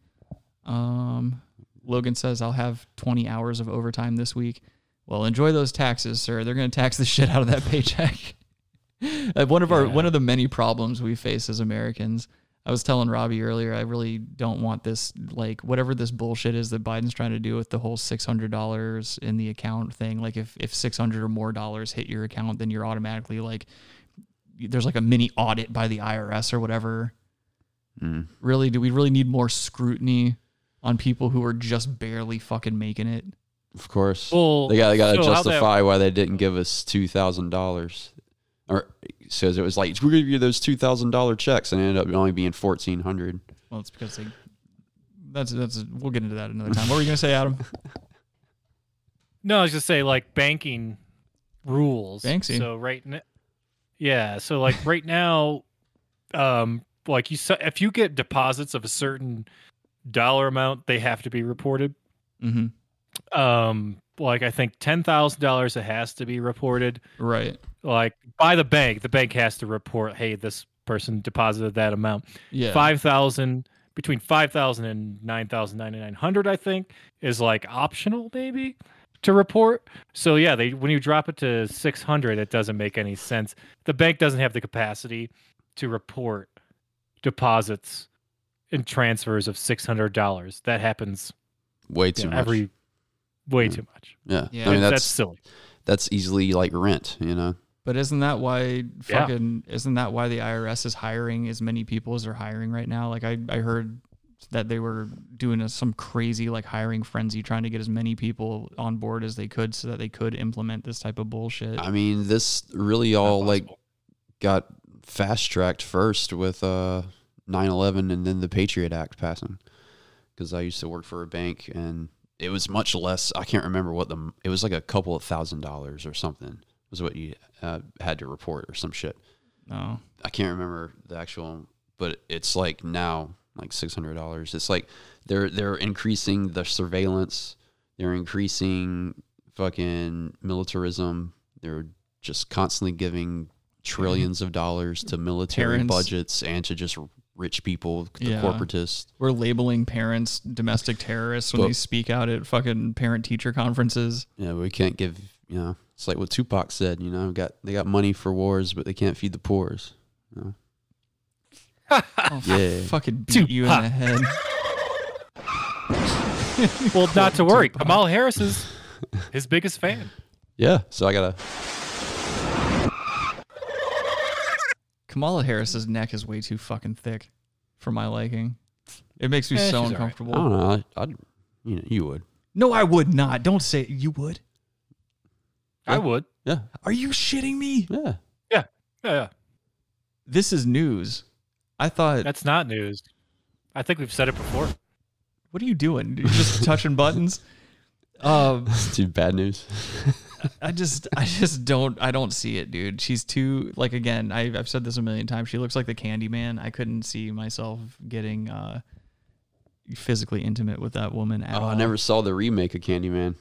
Um, Logan says I'll have 20 hours of overtime this week. Well, enjoy those taxes, sir. They're going to tax the shit out of that paycheck. One of our one of the many problems we face as Americans. I was telling Robbie earlier, I really don't want this like whatever this bullshit is that Biden's trying to do with the whole six hundred dollars in the account thing. Like if if six hundred or more dollars hit your account, then you're automatically like there's like a mini audit by the IRS or whatever. Mm. Really, do we really need more scrutiny on people who are just barely fucking making it? Of course. Well, they got they got to so how that- justify why they didn't give us two thousand dollars, or says it was like we're gonna give you those two thousand dollar checks, and it ended up only being fourteen hundred. Well, it's because they. That's that's. We'll get into that another time. What were you gonna say, Adam? No, I was just going to say like banking rules. Banksy. So right now, yeah. So like right now, um, like you said, if you get deposits of a certain dollar amount, they have to be reported. Mm-hmm. Um, like I think ten thousand dollars, it has to be reported. Right. Like by the bank, the bank has to report, hey, this person deposited that amount. Yeah. Five thousand between five thousand and nine thousand ninety nine hundred, I think, is like optional maybe to report. So yeah, they when you drop it to six hundred, it doesn't make any sense. The bank doesn't have the capacity to report deposits and transfers of six hundred dollars. That happens Way you too know, much. every way Yeah. too much. yeah. Yeah. I mean that's, that's silly. that's easily like rent. You know. But isn't that why Yeah. fucking isn't that why the IRS is hiring as many people as they're hiring right now? Like I, I heard that they were doing a, some crazy like hiring frenzy trying to get as many people on board as they could so that they could implement this type of bullshit. I mean, this really all like got fast tracked first with uh 9/11 and then the Patriot Act passing. Because I used to work for a bank and it was much less. I can't remember what the it was like a couple of thousand dollars or something was what you uh, had to report or some shit. no. I can't remember the actual, but it's like now like six hundred dollars. It's like they're they're increasing the surveillance. They're increasing fucking militarism. They're just constantly giving trillions of dollars to military Parents. budgets and to just rich people, the Yeah. corporatists. We're labeling parents domestic terrorists when But- they speak out at fucking parent teacher conferences. Yeah, we can't give. You know, it's like what Tupac said. You know, got they got money for wars, but they can't feed the poors. You know? I'll Yeah. fucking beat you in the head. well, not to worry. Kamal Harris is his biggest fan. Yeah, so I gotta. Kamala Harris's neck is way too fucking thick for my liking. It makes me Eh, so she's all right. uncomfortable. I don't know. I, I'd, you know, you would. No, I would not. Don't say it. you would. I would. Yeah. Are you shitting me? Yeah. Yeah. Yeah, yeah. This is news. I thought. That's not news. I think we've said it before. what are you doing? You're just touching buttons. Um, It's too bad news. I just, I just don't, I don't see it, dude. She's too, like, again, I, I've said this a million times. She looks like the Candy Man. I couldn't see myself getting uh, physically intimate with that woman at oh, all. I never saw the remake of Candyman.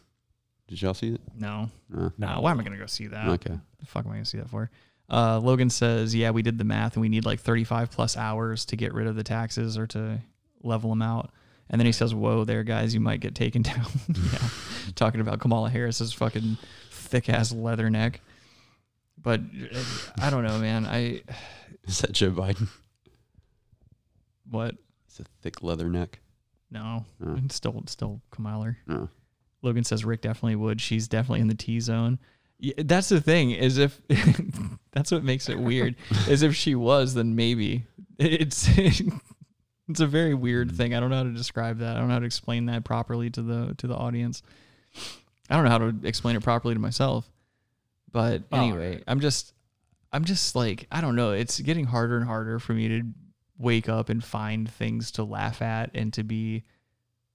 Did y'all see it? No, No. no. Why am I gonna go see that? Okay. The fuck am I gonna see that for? Uh, Logan says, "Yeah, we did the math, and we need like 35 plus hours to get rid of the taxes or to level them out." And then he says, "Whoa, there, guys, you might get taken down." yeah, talking about Kamala Harris's fucking thick ass leather neck. But uh, I don't know, man. I Is that Joe Biden? what? It's a thick leather neck. No, it's still still Kamala. Oh. Logan says Rick definitely would. She's definitely in the T zone. Yeah, that's the thing. Is if that's what makes it weird. is if she was, then maybe it's it's a very weird thing. I don't know how to describe that. I don't know how to explain that properly to the to the audience. I don't know how to explain it properly to myself. But Oh, anyway, right. I'm just I'm just like I don't know. It's getting harder and harder for me to wake up and find things to laugh at and to be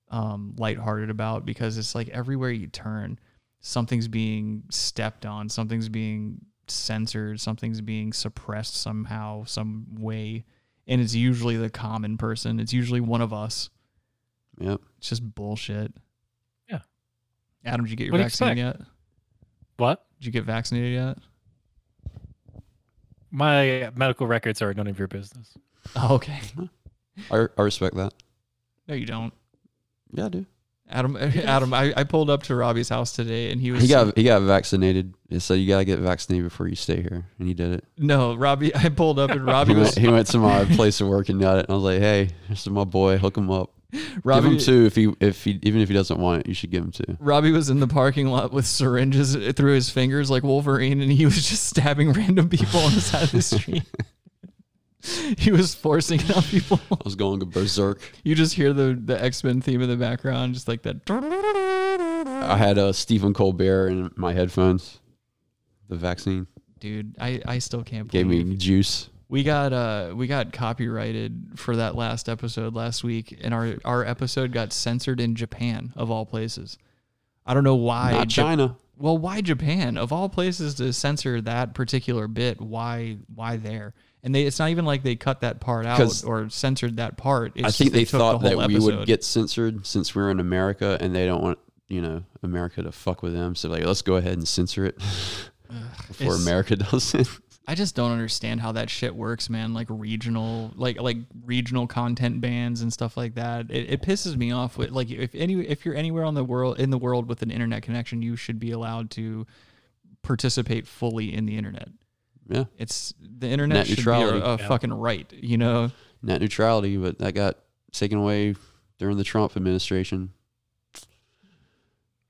um lighthearted about because it's like everywhere you turn something's being stepped on, something's being censored, something's being suppressed somehow, some way. And it's usually the common person. It's usually one of us. Yep. It's just bullshit. Yeah. Adam, did you get your What do you vaccine yet? What? Did you get vaccinated yet? My medical records are none of your business. Oh, okay. I, I respect that. No, you don't. Yeah, I do. Adam, Adam, I, I pulled up to Robbie's house today and he was He got he got vaccinated. It said you gotta get vaccinated before you stay here, and he did it. no, Robbie. I pulled up and Robbie He was went, he went to my place of work and got it. And I was like, "Hey, this is my boy. Hook him up. Robbie, give him two if he if he even if he doesn't want it, you should give him two. Robbie was in the parking lot with syringes through his fingers like Wolverine, and he was just stabbing random people on the side of the street. he was forcing it on people. I was going berserk. You just hear the the X Men theme in the background, just like that. I had a Stephen Colbert in my headphones. The vaccine Dude, I, I still can't believe it. gave me juice. we got uh we got copyrighted for that last episode last week, and our our episode got censored in Japan of all places. I don't know why. Not Ja- China. well, why Japan of all places to censor that particular bit? Why why there? And they it's not even like they cut that part out or censored that part. It's I think they took the thought that we would get censored since we're in America, and they don't want you know America to fuck with them. So like, let's go ahead and censor it before It's- America does it. I just don't understand how that shit works, man. Like regional, like like regional content bans and stuff like that. It, it pisses me off. With like if any if you're anywhere on the world in the world with an internet connection, you should be allowed to participate fully in the internet. Yeah, It's the internet Net should neutrality. be a, a Yeah. fucking right, you know. net neutrality, but that got taken away during the Trump administration.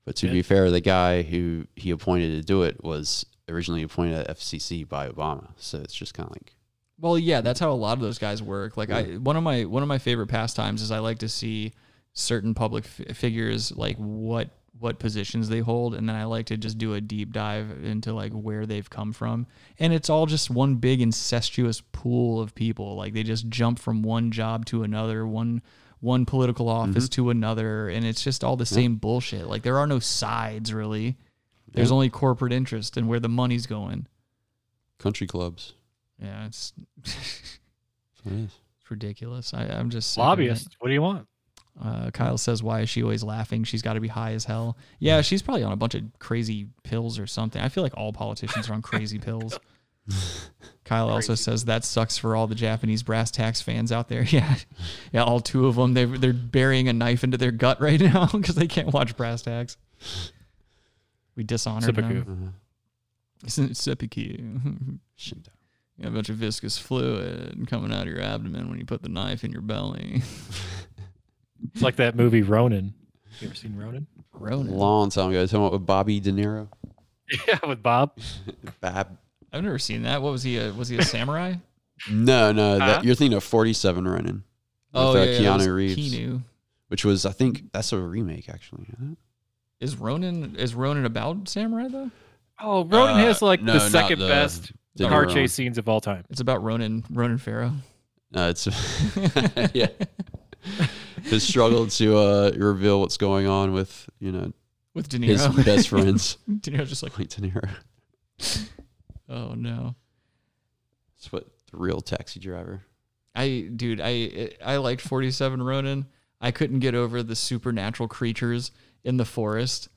But to Yeah. be fair, the guy who he appointed to do it was originally appointed at FCC by Obama. So it's just kind of like, Well, yeah, that's how a lot of those guys work. Like I, one of my one of my favorite pastimes is I like to see certain public f- figures like what what positions they hold, and then I like to just do a deep dive into like where they've come from, and it's all just one big incestuous pool of people. Like they just jump from one job to another, one one political mm-hmm. office to another, and it's just all the same bullshit. Like there are no sides really. There's Yeah. only corporate interest and where the money's going. country clubs. Yeah, it's. It is. Ridiculous. I, I'm just sick of it. Lobbyist. What do you want? Uh, Kyle says, "Why is she always laughing? She's got to be high as hell." Yeah, she's probably on a bunch of crazy pills or something. I feel like all politicians are on crazy pills. Kyle also says that sucks for all the Japanese brass tacks fans out there. Yeah, yeah, all two of them. They they're burying a knife into their gut right now because they can't watch brass tacks. We dishonored Seppuku. them. Uh-huh. Seppuku. Shit. You got a bunch of viscous fluid coming out of your abdomen when you put the knife in your belly. It's like that movie Ronin. You ever seen Ronin? Ronan. Long time ago, talking about with Bobby De Niro. Yeah, with Bob. Bob. I've never seen that. What was he? A, was he a samurai? No, no, Huh? that, you're thinking of 47 Ronin. With, Oh, uh, yeah, yeah, Keanu Reeves, Keanu. which was I think that's a remake actually. isn't it? Is Ronin is Ronin about samurai though? Oh, Ronin Uh, has like no, the second the best De car chase scenes of all time. It's about Ronin Ronan Farrow. No, it's yeah. His struggle to uh, reveal what's going on with you know With De his best friends, De Niro's just like, like De Niro. oh no. That's what the real taxi driver. I dude, I I liked 47 Ronin. I couldn't get over the supernatural creatures in the forest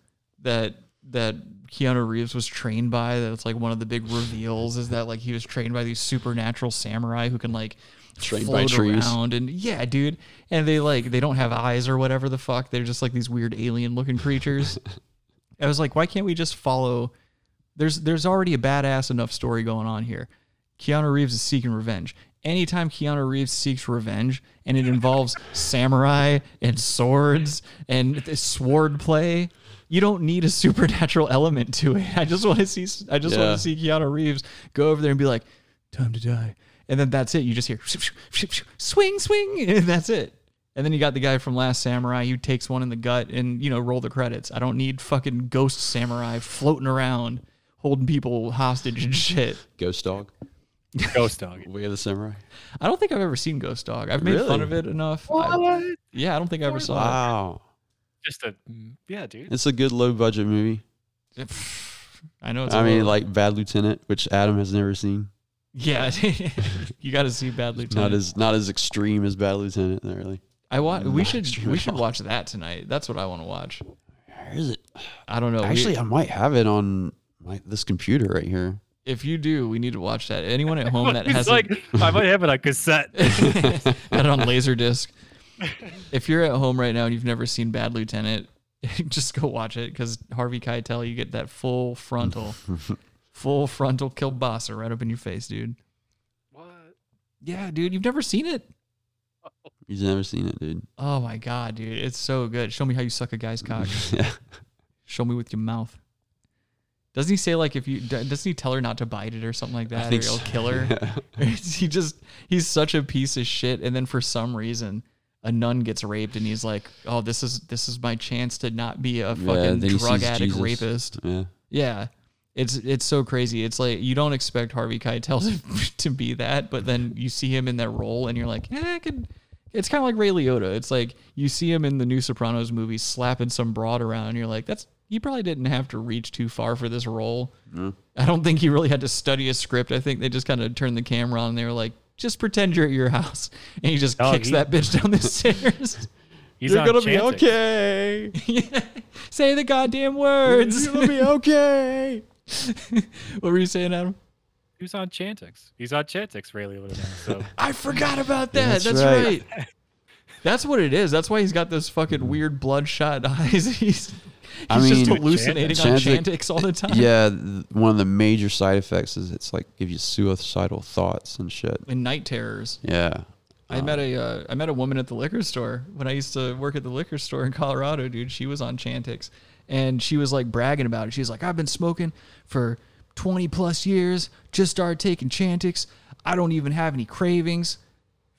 that that Keanu Reeves was trained by. That's like one of the big reveals is that like he was trained by these supernatural samurai who can like Trained by float trees. around and yeah, dude. And they like they don't have eyes or whatever the fuck. They're just like these weird alien looking creatures. I was like, why can't we just follow? There's there's already a badass enough story going on here. Keanu Reeves is seeking revenge. Anytime Keanu Reeves seeks revenge and it involves samurai and swords and sword play, you don't need a supernatural element to it. I just want to see I just want to see Keanu Reeves go over there and be like, "Time to die." And then that's it. You just hear swing swing and that's it. And then you got the guy from Last Samurai who takes one in the gut and, you know, roll the credits. I don't need fucking ghost samurai floating around holding people hostage and shit. Ghost Dog. Ghost Dog. Way of the Samurai. I don't think I've ever seen Ghost Dog. I've made fun of it enough. I- yeah, I don't think I ever saw it. Wow, Just a mm, yeah, dude. it's a good low budget movie. it. I know it's I a mean, little- like Bad Lieutenant, which Adam has never seen. yeah, you got to see Bad Lieutenant. Not as not as extreme as Bad Lieutenant, really. I wa- we should we should watch that tonight. That's what I want to watch. Where is it? I don't know. We- Actually, I might have it on my this computer right here. if you do, we need to watch that. Anyone at home that has like, I might have it on cassette. got it on Laserdisc. If you're at home right now and you've never seen Bad Lieutenant, just go watch it because Harvey Keitel, you get that full frontal, full frontal kill kielbasa right up in your face, dude. what? Yeah, dude, you've never seen it? You've never seen it, dude. Oh my god, dude, it's so good. Show me how you suck a guy's cock. yeah. Show me with your mouth. Doesn't he say like if you doesn't he tell her not to bite it or something like that, or he'll so. kill her? he just he's such a piece of shit and then for some reason a nun gets raped and he's like oh this is this is my chance to not be a fucking he drug addict Jesus. rapist yeah. yeah it's it's so crazy it's like you don't expect harvey keitel to, to be that but then you see him in that role and you're like eh, I could it's kind of like Ray Liotta. It's like you see him in the new Sopranos movie slapping some broad around, and you're like, "That's he probably didn't have to reach too far for this role." I don't think he really had to study a script. I think they just kind of turned the camera on and they were like, just pretend you're at your house. And he just Oh, kicks he- that bitch down the stairs. He's You're gonna be Chantix. okay. Say the goddamn words. You're gonna be okay. what were you saying, Adam? Who's on Chantix? He's on Chantix, really. Liotta now. So I forgot about that. That's That's, right. right. That's what it is. That's why he's got those fucking weird bloodshot eyes. he's he's I just mean- hallucinating on Chantix- Chantix all the time. Yeah, one of the major side effects is it's like give you suicidal thoughts and shit. And night terrors. Yeah. I met a uh, I met a woman at the liquor store when I used to work at the liquor store in Colorado, dude. She was on Chantix, and she was like bragging about it. She's like, "I've been smoking for 20 plus years. Just started taking Chantix. I don't even have any cravings."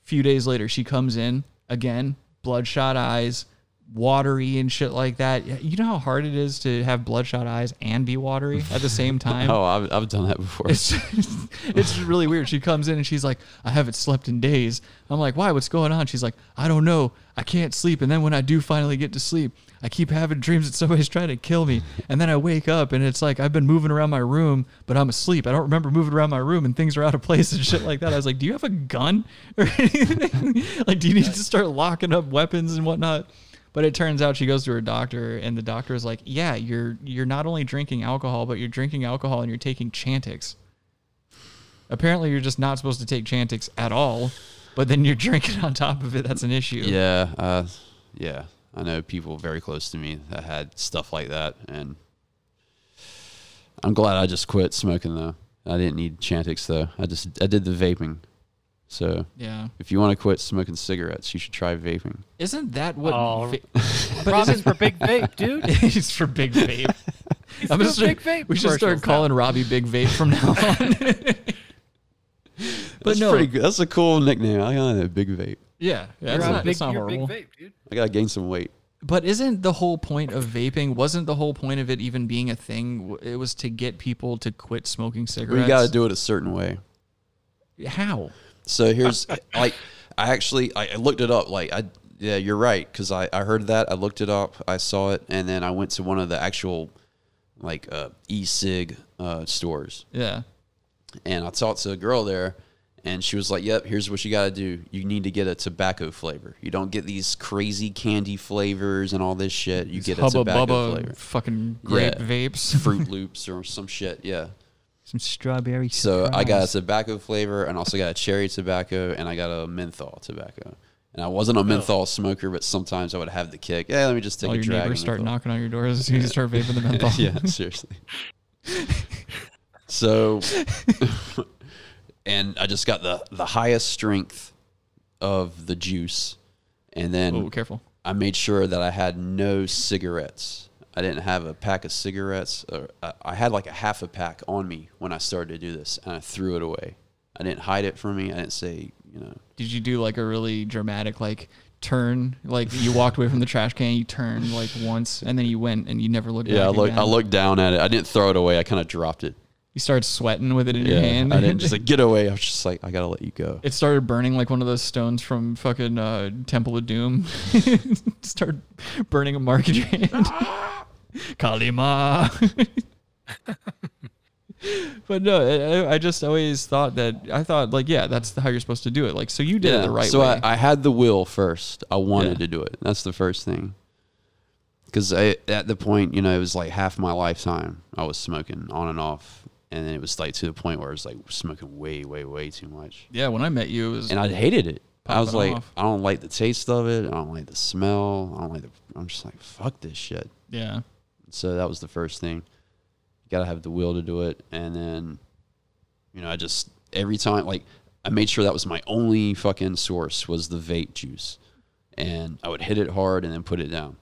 A few days later, she comes in again, bloodshot eyes, watery and shit like that. You know how hard it is to have bloodshot eyes and be watery at the same time. Oh, I've, I've done that before. It's it's just really weird. She comes in and she's like, I haven't slept in days. I'm like, why? What's going on? She's like, I don't know. I can't sleep. And then when I do finally get to sleep, I keep having dreams that somebody's trying to kill me. And then I wake up and it's like I've been moving around my room, but I'm asleep. I don't remember moving around my room and things are out of place and shit like that. I was like, Do you have a gun or anything? like, do you need to start locking up weapons and whatnot? But it turns out she goes to her doctor, and the doctor is like, "Yeah, you're you're not only drinking alcohol, but you're drinking alcohol and you're taking Chantix. Apparently, you're just not supposed to take Chantix at all, but then you're drinking on top of it. That's an issue. yeah. Uh, yeah. I know people very close to me that had stuff like that, and I'm glad I just quit smoking though. I didn't need Chantix though. I just I did the vaping. So Yeah. if you want to quit smoking cigarettes, you should try vaping. Isn't that what? Oh, va- Promise for Big Vape, dude. He's for Big Vape. I'm doing gonna start, Big Vape we should start commercials now. calling Robbie Big Vape from now on. That's no. pretty good. That's a cool nickname. I got a big vape. Yeah, yeah, You're it's not, big, it's not you're a big horrible. vape, dude. I gotta gain some weight. But isn't the whole point of vaping? Wasn't the whole point of it even being a thing? It was to get people to quit smoking But cigarettes. you gotta do it a certain way. How? So here's like I actually I, I looked it up. Like I yeah, you're right because I I heard that I looked it up. I saw it and then I went to one of the actual like uh, e-cig uh, stores Yeah. and I talked to a girl there, and she was like, "Yep, here's what you got to do. You need to get a tobacco flavor. You don't get these crazy candy flavors and all this shit. You get a Hubba tobacco bubba flavor, fucking grape Yeah. vapes. Fruit Loops or some shit. Yeah. Some strawberry. So I got a tobacco flavor, and also got a cherry tobacco, and I got a menthol tobacco. And I wasn't a menthol smoker, but sometimes I would have the kick. Yeah, let me just take All a your drag. neighbors start menthol." knocking on your doors as soon as you start vaping the menthol. yeah, seriously. so, and I just got the the highest strength of the juice, and then Oh, careful. I made sure that I had no cigarettes. I didn't have a pack of cigarettes. Or I- I had like a half a pack on me when I started to do this, and I threw it away. I didn't hide it from me. I didn't say, you know, Did you do like a really dramatic like turn? Like you walked away from the trash can, you turned like once, and then you went and you never looked yeah. I looked. I looked down at it. I didn't throw it away. I kind of dropped it. You started sweating with it in Yeah, your hand. I didn't just like get away. I was just like, I gotta let you go. It started burning like one of those stones from fucking uh, Temple of Doom. started burning a mark in your hand. Kali Ma. but no, I, I just always thought that I thought like yeah, that's how you're supposed to do it. Like so you did it the right so way. I, I had the will first. I wanted Yeah. to do it. That's the first thing. Because at the point, you know, it was like half my lifetime I was smoking on and off, and then it was like to the point where I was like smoking way, way, way too much, yeah, when I met you, it was and I hated it. I was like, off. I don't like the taste of it. I don't like the smell. I don't like the. I'm just like, fuck this shit. yeah. So that was the first thing. You gotta have the will to do it, and then, you know, I just every time like I made sure that was my only fucking source was the vape juice, and I would hit it hard and then put it down,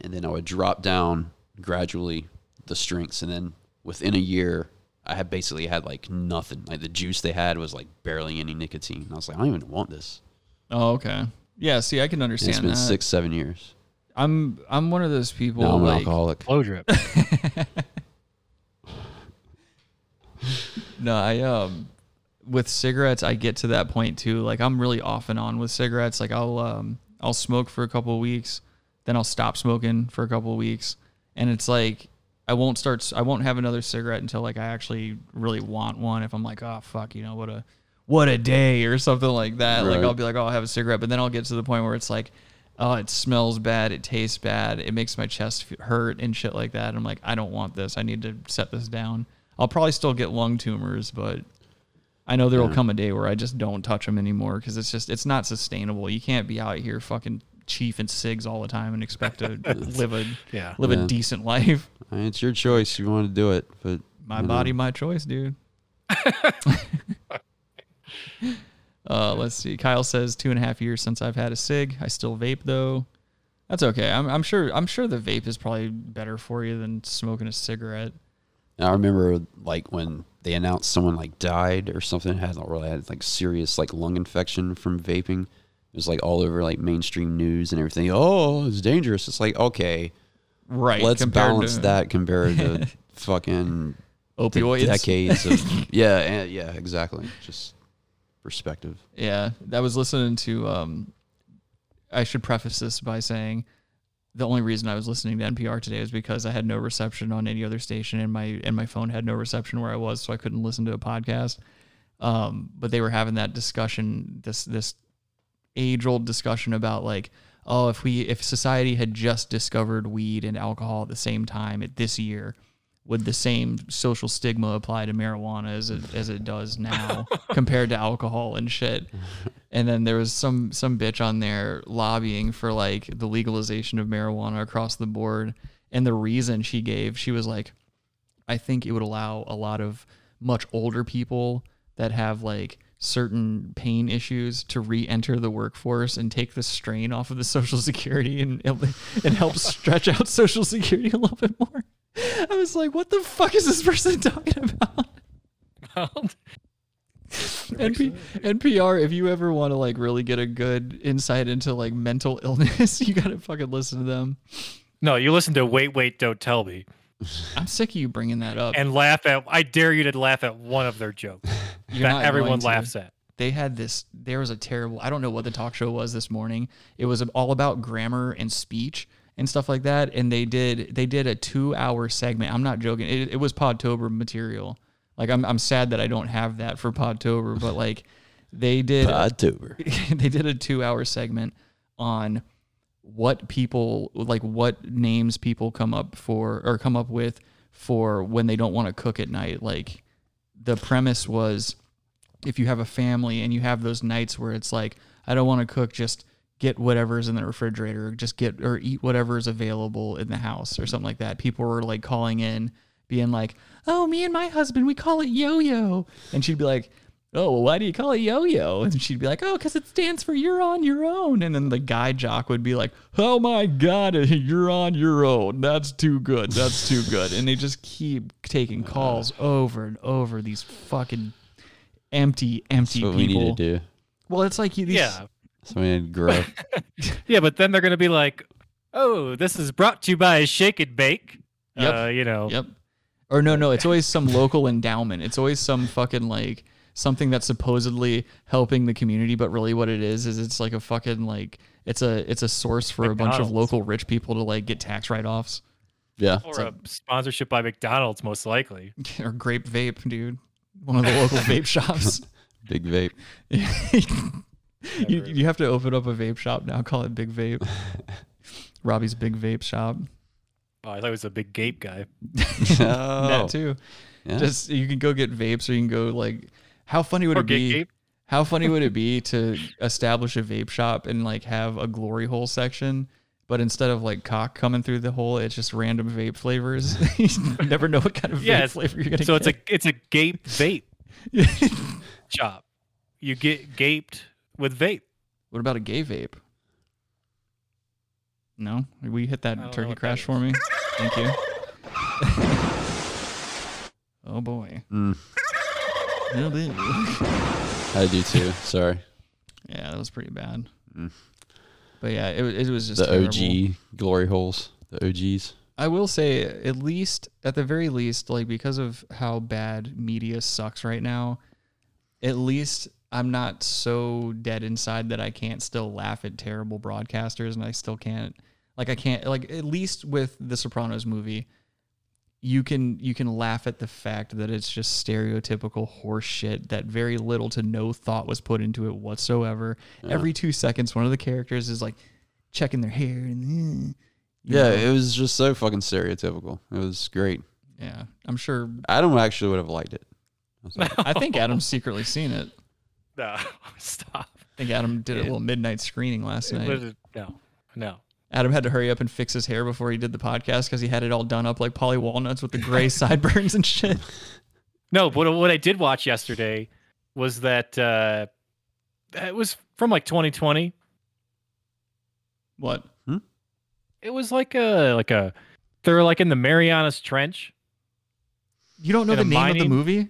and then I would drop down gradually the strengths, and then within a year. I had basically had like nothing. Like the juice they had was like barely any nicotine. I was like, I don't even want this. Oh okay. Yeah, see, I can And it's been that. six, seven years. I'm I'm one of those people Now I'm an alcoholic. Flow drip. No, I um with cigarettes I get to that point too. Like I'm really off and on with cigarettes. Like I'll um I'll smoke for a couple of weeks, then I'll stop smoking for a couple of weeks, and it's like I won't start s- I won't have another cigarette until like I actually really want one if I'm like, "Oh fuck, you know, what a what a day" or something like that. Like I'll be like, "Oh, I'll have a cigarette," but then I'll get to the point where it's like Oh, it smells bad. It tastes bad. It makes my chest hurt and shit like that. I'm like, I don't want this. I need to set this down. I'll probably still get lung tumors, but I know there will Yeah. come a day where I just don't touch them anymore because it's just it's not sustainable. You can't be out here fucking chiefing cigs all the time and expect to live a Yeah. live Yeah. a decent life. I mean, it's your choice. You want to do it, but My you know. body, my choice, dude. uh, let's see. Kyle says two and a half years since I've had a cig. I still vape though. That's okay. I'm, I'm sure. I'm sure the vape is probably better for you than smoking a cigarette. And I remember like when they announced someone like died or something had really had like serious like lung infection from vaping. It was like all over like mainstream news and everything. Oh, it's dangerous. It's like okay, Right. let's balance to that compared to fucking Opioids. decades of yeah, yeah, exactly. Just perspective. Yeah, I was listening to. Um, I should preface this by saying the only reason I was listening to NPR today is because I had no reception on any other station, and my and my phone had no reception where I was, so I couldn't listen to a podcast. Um, but they were having that discussion, this this age old discussion about like, oh, if we if society had just discovered weed and alcohol at the same time at this year, would the same social stigma apply to marijuana as it as it does now compared to alcohol and shit? And then there was some some bitch on there lobbying for like the legalization of marijuana across the board. And the reason she gave, she was like, I think it would allow a lot of much older people that have like certain pain issues to re-enter the workforce and take the strain off of the social security and and help stretch out social security a little bit more. I was like, what the fuck is this person talking about? NP, NPR, if you ever want to like really get a good insight into like mental illness, you gotta fucking listen to them. No, you listen to Wait, Wait, Don't Tell Me I'm sick of you bringing that up. and laugh at. I dare you to laugh at one of their jokes You're that not everyone laughs at. They had this. There was a terrible. I don't know what the talk show was this morning. It was all about grammar and speech and stuff like that. And they did. They did a two-hour segment. I'm not joking. It, it was Podtober material. Like I'm. I'm sad that I don't have that for Podtober. But like, they did. Podtober. they did a two hour segment on what people like what names people come up for or come up with for when they don't want to cook at night. Like the premise was if you have a family and you have those nights where it's like i don't want to cook just get whatever's in the refrigerator or just get or eat whatever is available in the house or something like that. People were like calling in being like oh me and my husband we call it yo-yo. And she'd be like oh, well, why do you call it yo-yo? And she'd be like, oh, because it stands for you're on your own. And then the guy jock would be like, oh my God, you're on your own. That's too good. That's too good. And they just keep taking calls over and over. These fucking empty, empty That's what we people. need to do. Well, it's like you. These, Yeah, So we need to grow. yeah, but then they're gonna be like, "Oh, this is brought to you by Shake and Bake." Yep. Uh, you know, Yep. Or no, no, it's always some local endowment. It's always some fucking like something that's supposedly helping the community, but really what it is is it's like a fucking like it's a it's a source for a bunch of local rich people to like get tax write offs. Yeah. or a sponsorship by McDonald's, most likely. or grape vape, dude. One of the local vape shops. Big vape. you, you have to open up a vape shop now. Call it Big Vape. Robbie's Big Vape Shop. Oh, I thought it was a big gape guy. oh, That too. yeah. Just you can go get vapes, or you can go like. How funny would Or it be? gape. How funny would it be to establish a vape shop and like have a glory hole section, but instead of like cock coming through the hole, it's just random vape flavors. you never know what kind of Yeah, vape flavor you're gonna So get. it's a it's a gape vape shop. You get gaped with vape. What about a gay vape? No, we hit that I don't know turkey what that crash for me. Thank you. oh boy. Mm, Oh, boy. I do too. Sorry. Yeah, that was pretty bad. Mm. But yeah, it, wa- it was just The terrible. OG glory holes. The OGs. I will say, at least, at the very least, like because of how bad media sucks right now, at least I'm not so dead inside that I can't still laugh at terrible broadcasters and I still can't, like, I can't, like, at least with the Sopranos movie, you can you can laugh at the fact that it's just stereotypical horseshit that very little to no thought was put into it whatsoever. Every two seconds, one of the characters is like checking their hair and eh, Yeah, know. it was just so fucking stereotypical. It was great. Yeah, I'm sure. Adam actually would have liked it. I I think Adam's secretly seen it. No, stop. I think Adam did a little midnight screening last night. no, no. Adam had to hurry up and fix his hair before he did the podcast because he had it all done up like Paulie Walnuts with the gray sideburns and shit. No, but what I did watch yesterday was that uh, it was from like 2020. What? Hmm? It was like a like a they're like in the Marianas Trench. You don't know the a name of the movie?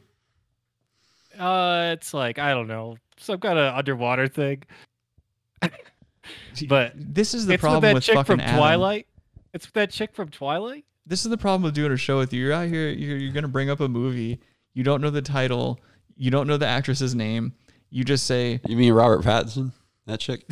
Uh, it's like I don't know some kind of underwater thing. But This is the it's with problem that with chick fucking from Adam. Twilight. It's with that chick from Twilight. This is the problem with doing a show with you. You're out here. You're, you're gonna bring up a movie. You don't know the title. You don't know the actress's name. You just say, you mean Robert Pattinson? That chick?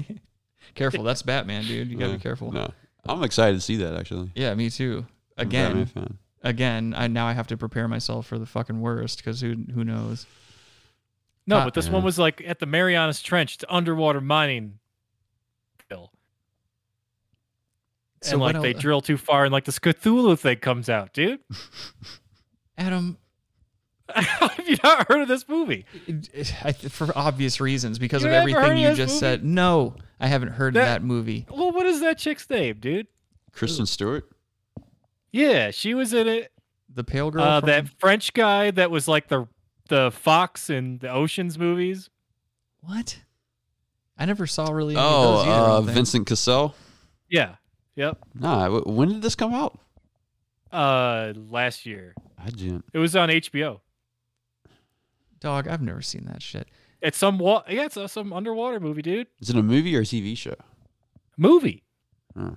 "Careful, that's Batman, dude. You gotta No, be careful." No. I'm excited to see that actually. Yeah, me too. I'm a Again, fan. again. I now I have to prepare myself for the fucking worst because who who knows? No, but this yeah. one was like at the Marianas Trench. It's underwater mining. Bill. So and like they el- drill too far, and like this Cthulhu thing comes out, dude. Adam, Have you not heard of this movie? it- it- I for obvious reasons because You of everything of you this just movie? said. No, I haven't heard That- that movie. Well, what is that chick's name, dude? Kristen Stewart? Yeah, she was in it. The pale girl. Uh, from- that French guy that was like the the fox in the Oceans movies. what? I never saw really. Any of Oh, those either, uh. Vincent Cassel? Yeah. Yep. Nah, when did this come out? Uh, last year I didn't. it was on HBO. Dog, I've never seen that shit. It's some wa- yeah, it's a, some underwater movie, dude. Is it a movie or a TV show? Movie. Oh.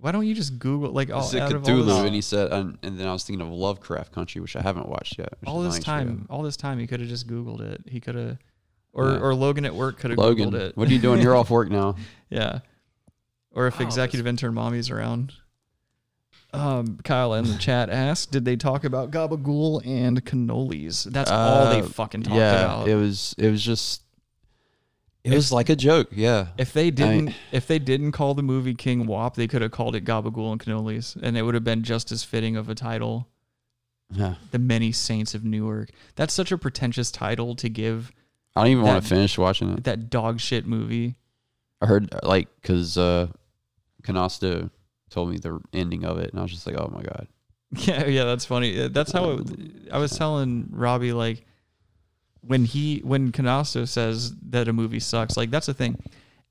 Why don't you just Google like all Is it out of all Cthulhu? this, and he said, and, and then I was thinking of Lovecraft Country, which I haven't watched yet. all this a nice time, all this time, he could have just Googled it. He could have, or Yeah. or Logan at work could have Googled it. what are you doing? You're off work now. Yeah. Or if Oh, executive intern mommy's around. Um, Kyle in the chat asked, "Did they talk about gabagool and cannolis? That's all they Uh, fucking talked yeah, about. it was. It was just. It If- was like a joke. Yeah. if they didn't, mean- if they didn't call the movie King Wop, they could have called it gabagool and cannolis, and it would have been just as fitting of a title. Yeah. The Many Saints of Newark. That's such a pretentious title to give I don't even want to finish watching it. that dog shit movie. I heard like because uh, Canasto told me the ending of it, and I was just like, oh my god. Yeah, yeah, that's funny. Uh, That's how it, I was telling Robbie like when he when Canasto says that a movie sucks, like that's the thing.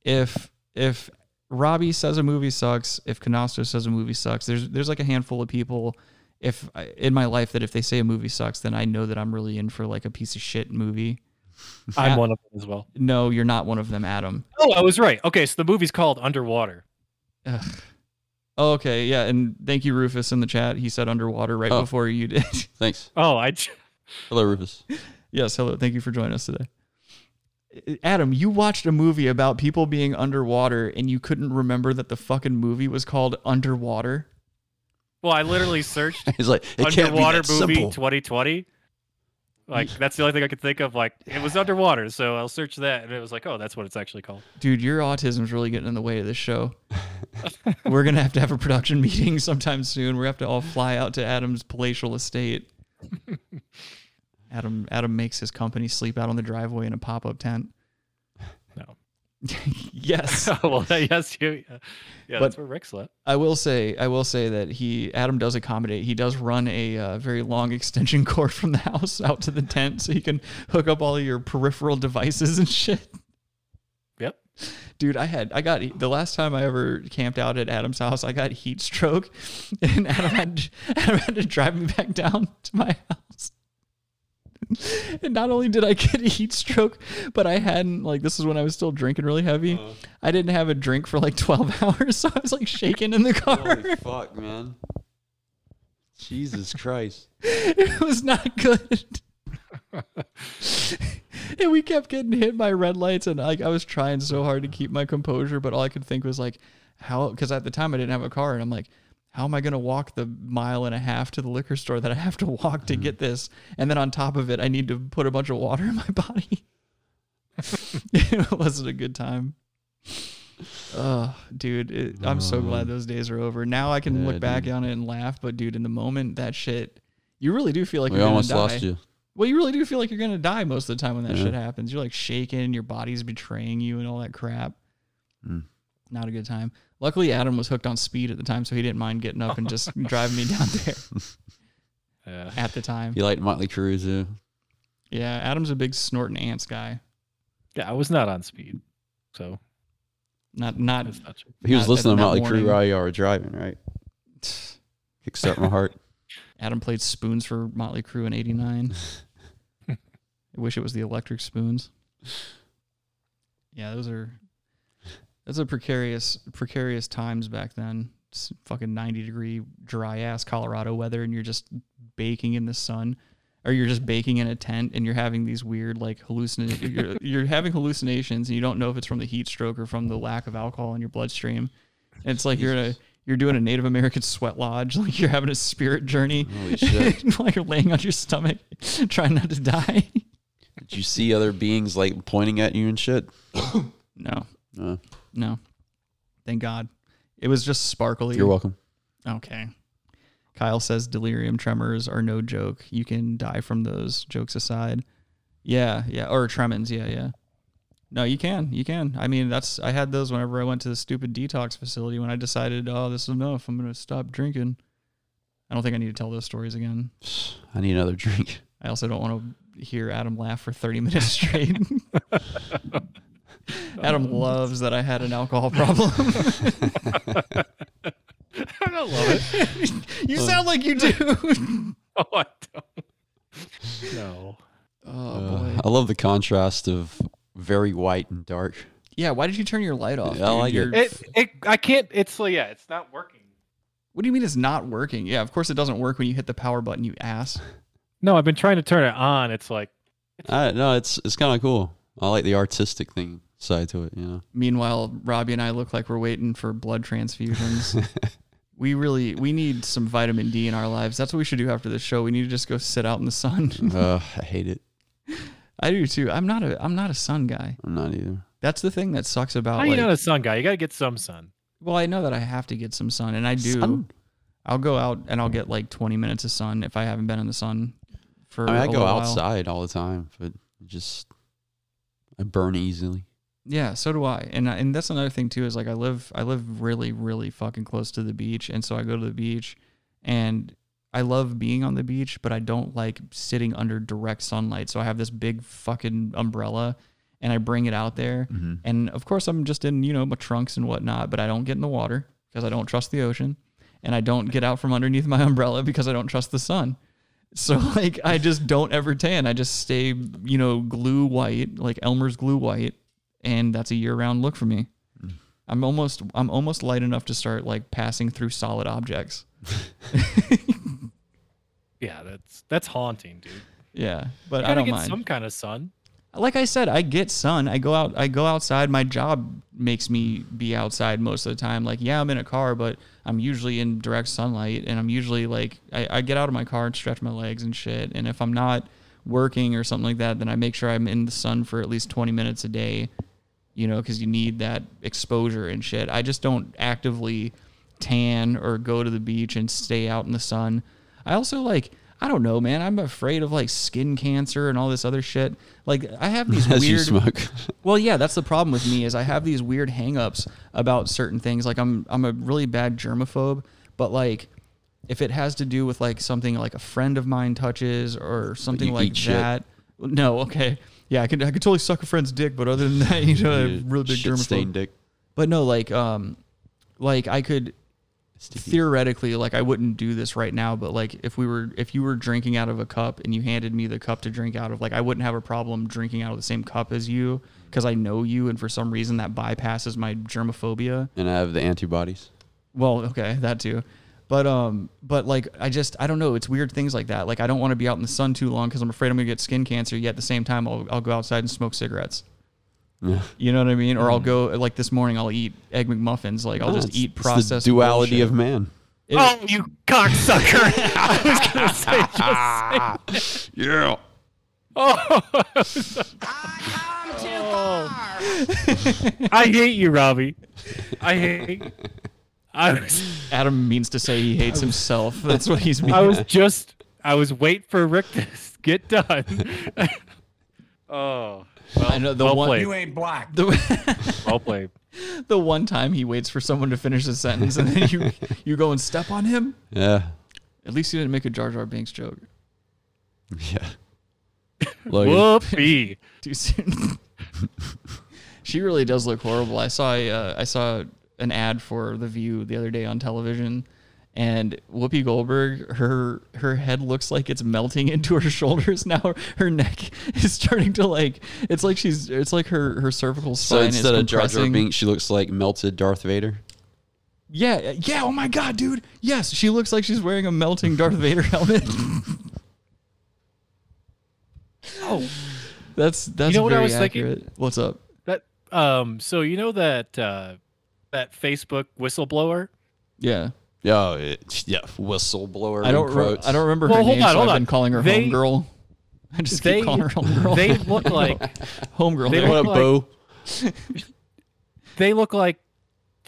If if Robbie says a movie sucks, if Canasto says a movie sucks, there's there's like a handful of people if in my life that if they say a movie sucks, then I know that I'm really in for like a piece of shit movie. I'm Yeah. one of them as well. No, you're not one of them, Adam. Oh, I was right. Okay, so the movie's called Underwater. Ugh. Oh, okay, yeah, and thank you, Rufus, in the chat. He said underwater right Oh. before you did. Thanks. Oh, I. j- Hello, Rufus. Yes, hello. Thank you for joining us today. Adam, you watched a movie about people being underwater and you couldn't remember that the fucking movie was called Underwater? Well, I literally searched He's like, it can't be underwater that movie simple. 2020. Like that's the only thing I could think of. Like it was underwater, so I'll search that, and it was like, oh, that's what it's actually called. Dude, your autism's really getting in the way of this show. We're going to have to have a production meeting sometime soon. To have to all fly out to Adam's palatial estate. Adam Adam makes his company sleep out on the driveway in a pop-up tent. Yes. well, yes, you. Yeah, yeah that's where Rick slept. I will say, I will say that he Adam does accommodate. He does run a uh, very long extension cord from the house out to the tent, so he can hook up all of your peripheral devices and shit. Yep. Dude, I had I got the last time I ever camped out at Adam's house, I got heat stroke, and Adam had Adam had to drive me back down to my house. And not only did I get a heat stroke, but I hadn't like this is when I was still drinking really heavy. Uh-huh. I didn't have a drink for like twelve hours, so I was like shaking in the car. Holy fuck, man. Jesus Christ. it was not good. and we kept getting hit by red lights, and like I was trying so hard to keep my composure, but all I could think was like, how? Because at the time I didn't have a car, and I'm like, how am I gonna walk the mile and a half to the liquor store that I have to walk to get this? And then on top of it, I need to put a bunch of water in my body. it wasn't a good time. Oh, dude, it, I'm so glad those days are over. Now I can Yeah, look back dude. on it and laugh, but dude, in the moment, that shit, you really do feel like we you're almost gonna die. lost you. Well, you really do feel like you're gonna die most of the time when that Yeah. shit happens. You're like shaking, your body's betraying you, and all that crap. Mm. Not a good time. Luckily, Adam was hooked on speed at the time, so he didn't mind getting up and just driving me down there Yeah. at the time. You like Motley Crue too? Uh? Yeah, Adam's a big snorting ants guy. Yeah, I was not on speed, so Not not. that's not true. He was Not- listening to that Motley morning. Crue while you were driving, right? Kickstart my heart. Adam played spoons for Motley Crue in '89. I wish it was the electric spoons. Yeah, those are. That's a precarious, precarious times back then. It's fucking 90 degree dry ass Colorado weather, and you're just baking in the sun, or you're just baking in a tent, and you're having these weird like hallucinations. you're, you're having hallucinations, and you don't know if it's from the heat stroke or from the lack of alcohol in your bloodstream. And it's like you're in a you're doing a Native American sweat lodge, like you're having a spirit journey Holy shit. while you're laying on your stomach, trying not to die. Did you see other beings like pointing at you and shit? No, Uh, no. Thank God. It was just sparkly. you're welcome. Okay. Kyle says delirium tremors are no joke. You can die from those. Jokes aside. Yeah, yeah. Or tremens. Yeah, yeah. No, you can. You can. I mean, that's. I had those whenever I went to the stupid detox facility when I decided, oh, this is enough. I'm gonna stop drinking. I don't think I need to tell those stories again. I need another drink. I also don't want to hear Adam laugh for 30 minutes straight. Adam loves that I had an alcohol problem. I don't love it. you sound like you do. Oh, I don't. No. oh, Uh, boy. I love the contrast of very white and dark. Yeah. Why did you turn your light off? Yeah, I like it. It, it, I can't. It's like, yeah, it's not working. What do you mean it's not working? Yeah, of course it doesn't work when you hit the power button, you ass. No, I've been trying to turn it on. It's like, I, no, it's it's kind of cool. I like the artistic thing side to it. You know. Meanwhile, Robbie and I look like we're waiting for blood transfusions. we really we need some vitamin D in our lives. That's what we should do after this show. We need to just go sit out in the sun. uh, I hate it. I do too. I'm not a I'm not a sun guy. I'm not either. That's the thing that sucks about how you like, not a sun guy? You got to get some sun. well, I know that I have to get some sun and I do. Sun? I'll go out and I'll get like 20 minutes of sun if I haven't been in the sun for I mean, I a go little while. outside all the time, but just I burn easily. Yeah, so do I. And and that's another thing too is like I live I live really really fucking close to the beach and so I go to the beach and I love being on the beach, but I don't like sitting under direct sunlight. So I have this big fucking umbrella and I bring it out there. Mm-hmm. And of course I'm just in, you know, my trunks and whatnot, but I don't get in the water because I don't trust the ocean. And I don't get out from underneath my umbrella because I don't trust the sun. So like I just don't ever tan. I just stay, you know, glue white, like Elmer's glue white, and that's a year-round look for me. Mm. I'm almost I'm almost light enough to start like passing through solid objects. Yeah, that's that's haunting, dude. Yeah, but You I gotta don't get mind. some kind of sun. like I said, I get sun. I go out. I go outside. My job makes me be outside most of the time. Like, yeah, I'm in a car, but I'm usually in direct sunlight, and I'm usually like, I, I get out of my car and stretch my legs and shit. And if I'm not working or something like that, then I make sure I'm in the sun for at least 20 minutes a day. You know, because you need that exposure and shit. I just don't actively tan or go to the beach and stay out in the sun. I also like. I don't know, man. I'm afraid of like skin cancer and all this other shit. Like I have these As you weird smoke. well, yeah, that's the problem with me is I have these weird hangups about certain things. Like I'm I'm a really bad germaphobe, but like if it has to do with like something like a friend of mine touches or something you like eat shit. that. No, okay. Yeah, I could I could totally suck a friend's dick, but other than that, you know, I'm a really big Shit stained germaphobe. dick. But no, like um like I could theoretically like I wouldn't do this right now, but like if we were if you were drinking out of a cup and you handed me the cup to drink out of, like I wouldn't have a problem drinking out of the same cup as you because I know you and for some reason that bypasses my germophobia. and I have the antibodies. Well, okay, that too. But um but like I just I don't know, it's weird things like that. Like I don't want to be out in the sun too long cuz I'm afraid I'm going to get skin cancer, yet at the same time I'll I'll go outside and smoke cigarettes. Yeah. You know what I mean? Or I'll go like this morning I'll eat egg McMuffins, like I'll No, just it's- eat it's processed the duality bullshit. of man. It- oh, you cocksucker! I was gonna say just say. Yeah. Oh, I hate you, Robbie. I hate. I was. Adam means to say he hates himself. That's what he's. I was just. I was wait for Rick to get done. oh. Well, I know the well one. played. You ain't black. The, Well played. the one time he waits for someone to finish a sentence and then you you go and step on him. Yeah. At least you didn't make a Jar Jar Binks joke Yeah. Logan. Whoopi. too soon. she really does look horrible. I saw a, uh, I saw an ad for The View the other day on television, and Whoopi Goldberg, her her head looks like it's melting into her shoulders now. Her neck is starting to like it's like she's it's like her her cervical spine. So instead is of Jar Jar compressing. Binks, she looks like melted Darth Vader. Yeah, yeah. Oh my god, dude. Yes, she looks like she's wearing a melting Darth Vader helmet. Oh, that's that's you know what I very was thinking? What's up? that. Um. So you know that uh, that Facebook whistleblower. Yeah, Yeah, it, yeah, whistleblower. I don't. in Re- I don't remember Well, her hold name, on, so hold I've on. been calling her They- homegirl. I just they keep calling her homegirl. they look like homegirl. they there. What a look like- they look like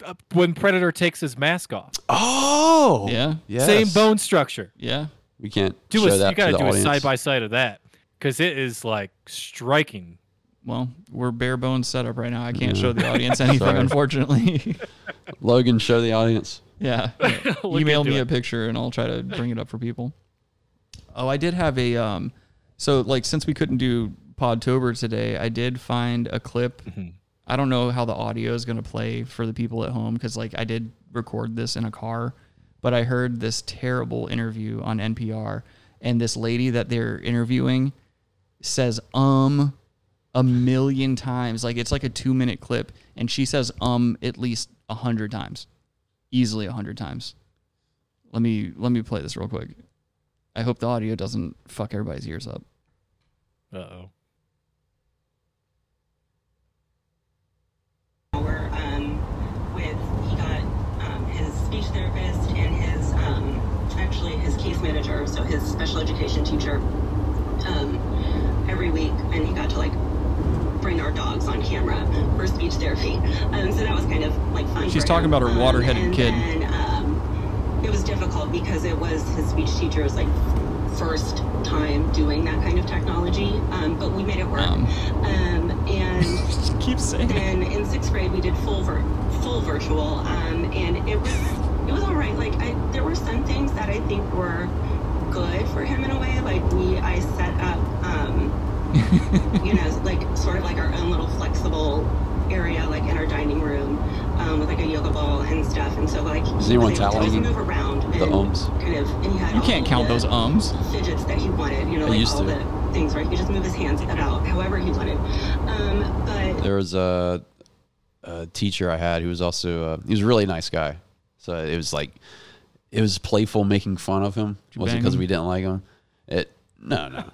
uh, when Predator takes his mask off. Oh, Yeah, yes. Same bone structure. yeah. We can't Do show a, that you gotta do audience. a side by side of that because it is like striking. Well, we're bare bones set up right now. I can't Yeah. show the audience anything, unfortunately. Logan, show the audience. yeah. Look Email me it. a picture and I'll try to bring it up for people. Oh, I did have a um so like since we couldn't do Podtober today, I did find a clip. Mm-hmm. I don't know how the audio is going to play for the people at home cuz like I did record this in a car, but I heard this terrible interview on NPR and this lady that they're interviewing says um a million times. Like it's like a two minute clip, and she says um at least a hundred times, easily a hundred times. Let me let me play this real quick. I hope the audio doesn't fuck everybody's ears up. Uh oh. Where um, with he got um, his speech therapist and his um, actually his case manager, so his special education teacher, um, every week, and he got to like our dogs on camera for speech therapy. Um, so that was kind of like fun. She's talking him. about her Um, water-headed and kid. Then, um, it was difficult because it was his speech teacher's like first time doing that kind of technology, um, but we made it work. And Keep saying then in sixth grade we did full vir- full virtual, um, and it was it was all right. Like I, there were some things that I think were good for him in a way. Like we I set up, um, you know, like sort of like our own little flexible area, like in our dining room, um, with like a yoga ball and stuff. And so like Is he anyone was able to move around the and ums? kind of, and he had You can't count those ums. fidgets that he wanted. You know, like used all to. the things where he could just move his hands about however he wanted. Um, but There was a, a teacher I had who was also uh, he was a really nice guy. So it was like it was playful making fun of him. you Was it bang because we didn't like him? It no no.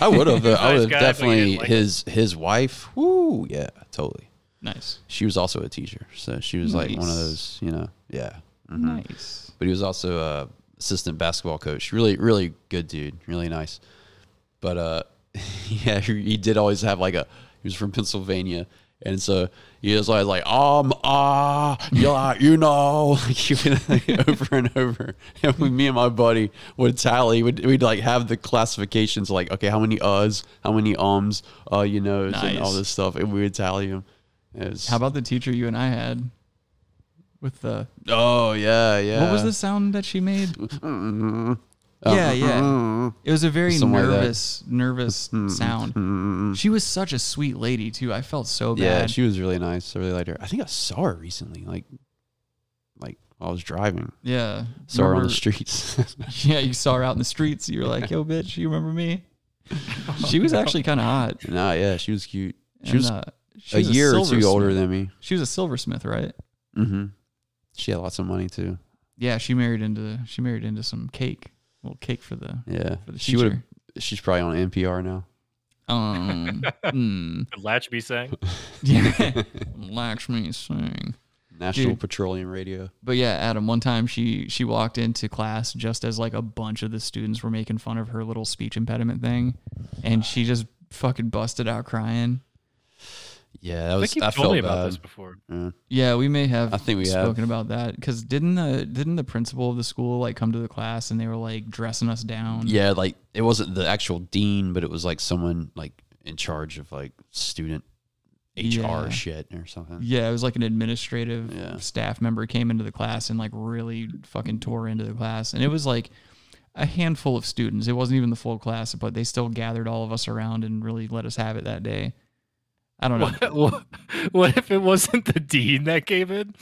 I would have. I would have definitely like his his wife. Woo yeah totally. Nice. She was also a teacher, so she was like one of those you know yeah. Mhm. Nice. But he was also a assistant basketball coach. Really really good dude. Really nice. But uh, yeah, he, he did always have like a. He was from Pennsylvania, and so he was always like, um, ah, yeah, you know, like, he would, like, over and over. And we, me and my buddy would tally. We'd, we'd like have the classifications, like, okay, how many uhs, how many ums, uh, you know, and all this stuff, and we would tally them. Was, How about the teacher you and I had with the Oh yeah, yeah. what was the sound that she made? Mm-hmm. Yeah, yeah. It was a very Something like that. nervous, nervous sound. She was such a sweet lady too. I felt so bad. Yeah, she was really nice. I really liked her. I think I saw her recently, like, like while I was driving. yeah, Saw her on the Remember- streets. Yeah, you saw her out in the streets. You were like, "Yo, bitch, you remember me?" She was actually kind of hot. nah, yeah, she was cute. She And, was uh, she a was year or two silversmith. older than me. She was a silversmith, right? Mm-hmm. She had lots of money too. Yeah, she married into she married into some cake, little cake for the Yeah, for the she would. teacher. She's probably on NPR now. Um, mm, Could Latchby sang? yeah, Lakshmi Singh. National Dude. Petroleum Radio. But yeah, Adam. One time she she walked into class just as like a bunch of the students were making fun of her little speech impediment thing, and she just fucking busted out crying. Yeah, that I was. Think you've told me about bad. this before. Yeah. Yeah, we may have. I think we have. spoken about that because didn't the didn't the principal of the school like come to the class and they were like dressing us down? Yeah, like it wasn't the actual dean, but it was like someone like in charge of like student HR Yeah. shit or something. Yeah, it was like an administrative Yeah. staff member came into the class and like really fucking tore into the class. And it was like a handful of students. It wasn't even the full class, but they still gathered all of us around and really let us have it that day. I don't know. What, what, what if it wasn't the dean that came in,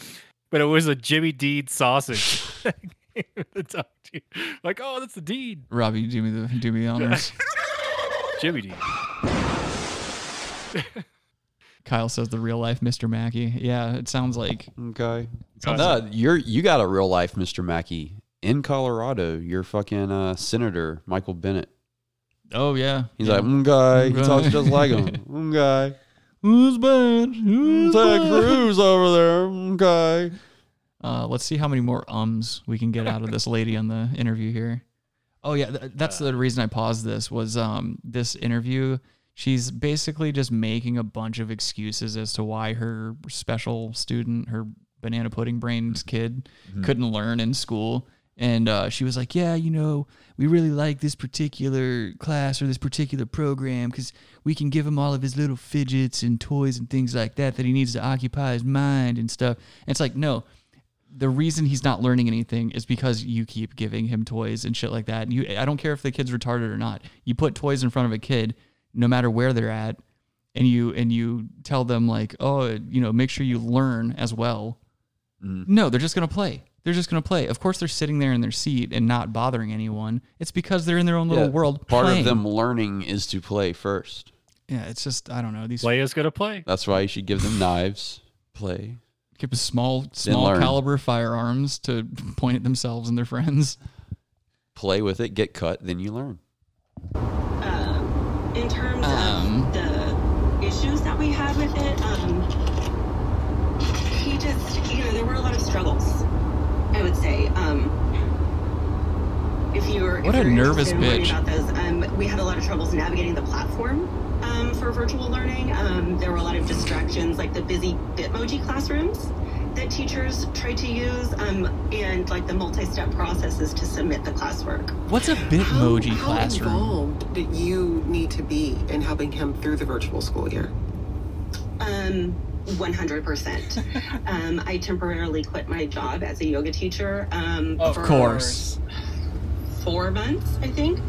but it was a Jimmy Dean sausage that came to talk to you? Like, oh, that's the dean, Robbie, do me the do me the honors. Jimmy Dean. Kyle says the real life Mr. Mackey. Yeah, it sounds like Okay. Sounds No, you're you got a real life Mr. Mackey in Colorado. You're fucking uh, Senator Michael Bennet. oh yeah. He's yeah. like, mm, guy. He talks just like him. Mm, guy. Who's bad? Who's Ted? Cruz over there. Guy. Uh, let's see how many more ums we can get out of this lady on the interview here. Oh yeah, th- that's the reason I paused this was um this interview. She's basically just making a bunch of excuses as to why her special student, her banana pudding brains kid, couldn't learn in school. And uh, she was like, "Yeah, you know, we really like this particular class or this particular program because we can give him all of his little fidgets and toys and things like that that he needs to occupy his mind and stuff." And it's like, no, the reason he's not learning anything is because you keep giving him toys and shit like that. And you, I don't care if the kid's retarded or not. You put toys in front of a kid, no matter where they're at, and you and you tell them like, oh, you know, make sure you learn as well. No, they're just gonna play. They're just going to play. Of course, they're sitting there in their seat and not bothering anyone. It's because they're in their own little Yeah, world. Part playing. of them learning is to play first. Yeah, it's just I don't know. These Play is gonna play. That's why you should give them knives. Play. give them small, small learn. caliber firearms to point at themselves and their friends. Play with it, get cut, then you learn. Um, in terms Um. of the issues that we had with it, um, I would say. Um, if you were, What if a you're nervous in bitch. About those, um, we had a lot of troubles navigating the platform um, for virtual learning. Um, there were a lot of distractions, like the busy Bitmoji classrooms that teachers tried to use, um, and like the multi-step processes to submit the classwork. What's a How, Bitmoji how classroom? involved did you need to be in helping him through the virtual school year? Um, 100%. um, I temporarily quit my job as a yoga teacher. Um, Of for course. Four months, I think.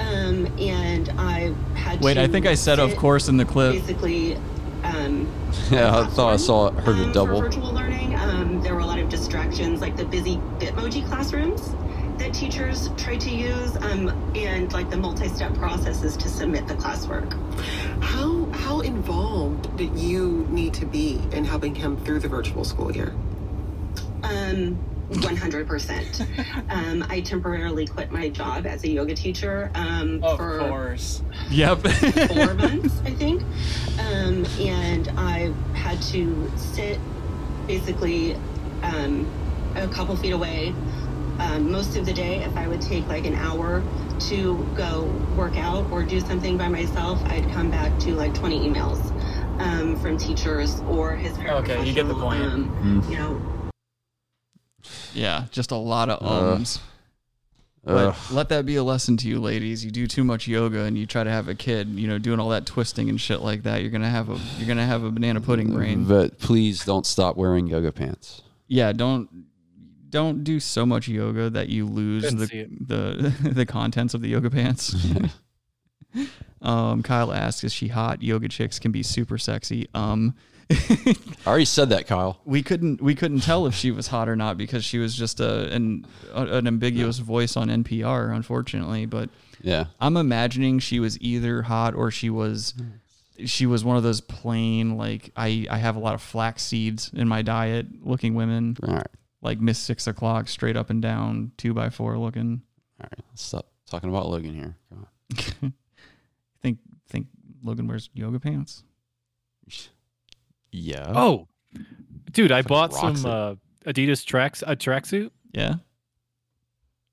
Um, and I had Wait, to I think I said of course in the clip. Basically, um, Yeah, I thought I saw heard um, a double. For virtual learning, um, there were a lot of distractions, like the busy Bitmoji classrooms that teachers tried to use, um, and like the multi-step processes to submit the classwork. How how involved did you need to be in helping him through the virtual school year? Um, 100%. um, I temporarily quit my job as a yoga teacher um, for course. Yep. four months, I think. Um, and I had to sit basically um, a couple feet away um, most of the day. If I would take like an hour to go work out or do something by myself, I'd come back to like 20 emails um, from teachers or his parents. Okay, you get the point. Um, Mm. you know, yeah, just a lot of Uh, ums. But Ugh. let that be a lesson to you, ladies. You do too much yoga and you try to have a kid, you know, doing all that twisting and shit like that. You're gonna have a you're gonna have a banana pudding brain. But please don't stop wearing yoga pants. Yeah, don't don't do so much yoga that you lose Couldn't the the the contents of the yoga pants. um, Kyle asks, "Is she hot? Yoga chicks can be super sexy." Um, I already said that, Kyle. we couldn't we couldn't tell if she was hot or not because she was just a an an ambiguous voice on NPR, unfortunately. But Yeah. I'm imagining she was either hot or she was she was one of those plain like I I have a lot of flax seeds in my diet looking women All right. Like Miss Six O'clock straight up and down two by four looking. All right. Let's stop talking about Logan here. Come on. think think Logan wears yoga pants. Yeah. Oh, dude, I bought some it. uh, Adidas tracks a tracksuit. Yeah.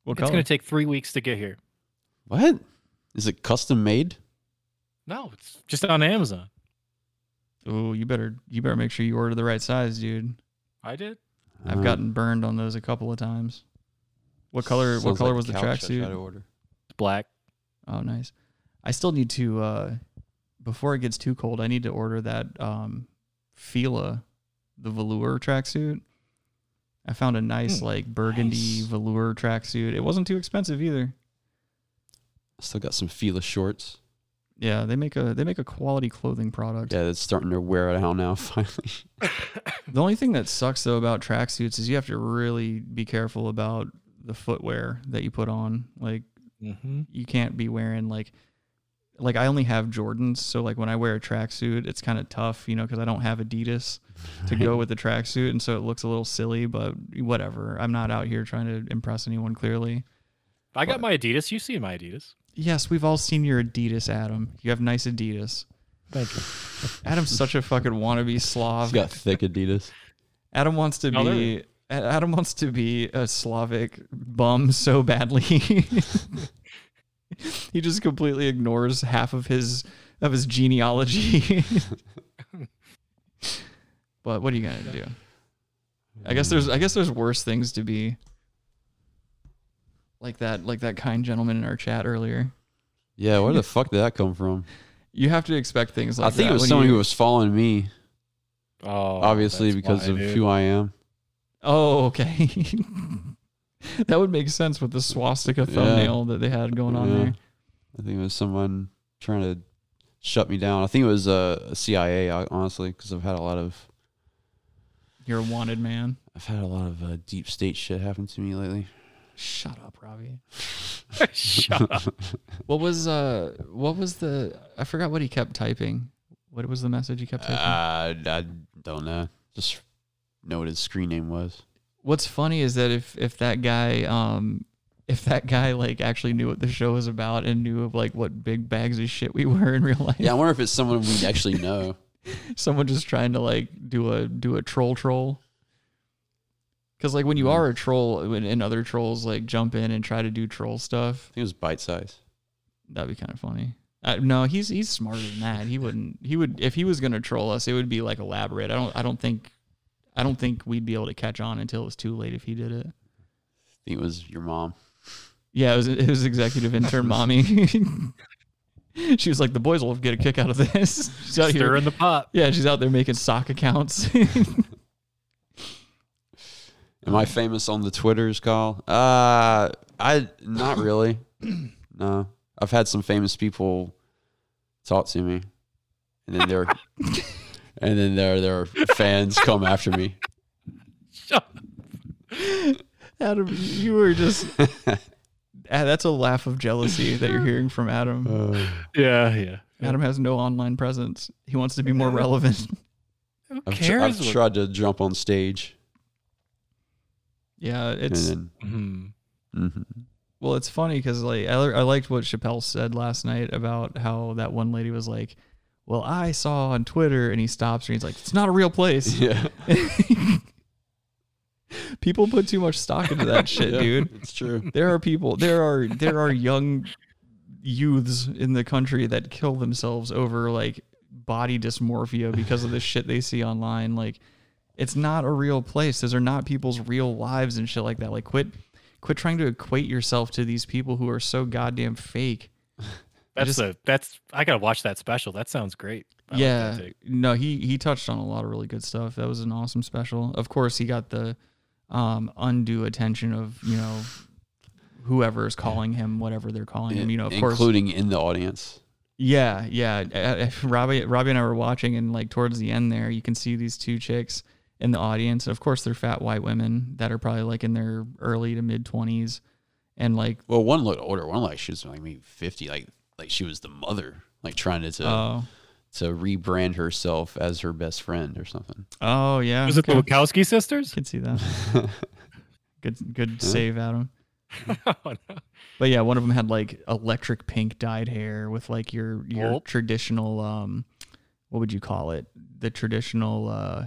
What It's color? gonna take three weeks to get here. What? Is it custom made? No, it's just on Amazon. oh, you better you better make sure you order the right size, dude. I did. I've Uh, gotten burned on those a couple of times. What color? what color like was the couch I tried to tracksuit? black. Oh, nice. I still need to uh before it gets too cold. I need to order that um Fila, the velour tracksuit. I found a nice Hmm, like burgundy nice. velour tracksuit. It wasn't too expensive either. Still got some Fila shorts. Yeah, they make a they make a quality clothing product. Yeah, it's starting to wear it out now. Finally. The only thing that sucks though about tracksuits is you have to really be careful about the footwear that you put on. Like Mm-hmm. you can't be wearing like like I only have Jordans, so like when I wear a tracksuit, it's kind of tough, you know, because I don't have Adidas to go with the tracksuit, and so it looks a little silly. But whatever, I'm not out here trying to impress anyone. Clearly, I got my Adidas. You've seen my Adidas. Yes, we've all seen your Adidas, Adam. You have nice Adidas. Thank you. Adam's such a fucking wannabe Slav. He's got thick Adidas. Adam wants to be Adam wants to be a Slavic bum so badly. he just completely ignores half of his of his genealogy. but what are you gonna do? I guess there's I guess there's worse things to be. Like that like that kind gentleman in our chat earlier. Yeah, where the fuck did that come from? You have to expect things like that. I think that it was when someone you- who was following me, Oh, obviously that's because why, of dude. who I am. Oh, okay. that would make sense with the swastika thumbnail that they had going on Yeah. there. I think it was someone trying to shut me down. I think it was uh, a CIA, uh, honestly, because I've had a lot of You're a wanted man. I've had a lot of uh, deep state shit happen to me lately. Shut up, Robbie. Shut up. What was uh what was the I forgot what he kept typing. What was the message he kept typing? Uh, I don't know. Just know what his screen name was. What's funny is that if if that guy um if that guy like actually knew what the show was about and knew of like what big bags of shit we were in real life. Yeah, I wonder if it's someone we actually know. Someone just trying to like do a do a troll troll. Cause like when you are a troll when- and other trolls like jump in and try to do troll stuff, I think it was bite size. that'd be kind of funny. Uh, no, he's he's smarter than that. He wouldn't. He would if he was gonna troll us, it would be like elaborate. I don't. I don't think. I don't think we'd be able to catch on until it was too late if he did it. I think it was your mom. Yeah, it was it was executive intern mommy. she was like, the boys will get a kick out of this. She's out here. Stir in the pot. Yeah, she's out there making sock accounts. Am I famous on the Twitters, Kyle? Uh, I not really. no, I've had some famous people talk to me, and then they're and then their their fans come after me. Shut Adam, you were just. Ah, That's a laugh of jealousy that you're hearing from Adam. Yeah, yeah. Adam has no online presence. He wants to be more relevant. Who I've, tr- cares? I've what- tried to jump on stage, Yeah, it's and then Hmm. mhm. well, it's funny because like I, I liked what Chappelle said last night about how that one lady was like, "Well, I saw on Twitter," and he stops. And he's like, "It's not a real place." yeah, People put too much stock into that shit, Yeah, dude. It's true. There are people. There are there are young youths in the country that kill themselves over like body dysmorphia because of the shit they see online. Like, it's not a real place. Those are not people's real lives and shit like that. Like, quit quit trying to equate yourself to these people who are so goddamn fake. That's just- a that's I gotta watch that special. That sounds great. I yeah. take. no, he he touched on a lot of really good stuff. That was an awesome special. Of course, he got the um undue attention of, you know, whoever is calling him whatever they're calling him, you know, of course. including in the audience. Yeah, yeah. Uh, uh, Robbie, Robbie and I were watching, and like towards the end there, you can see these two chicks in the audience. Of course, they're fat white women that are probably like in their early to mid twenties, and like, Well, one looked older. One like she was like maybe fifty. Like like she was the mother, like trying to to, oh, to rebrand herself as her best friend or something. oh yeah, Was it the. Wachowski sisters? Could see that. good, good save, Adam. oh, no. But yeah, one of them had like electric pink dyed hair with like your your Well- traditional um, what would you call it? The traditional uh,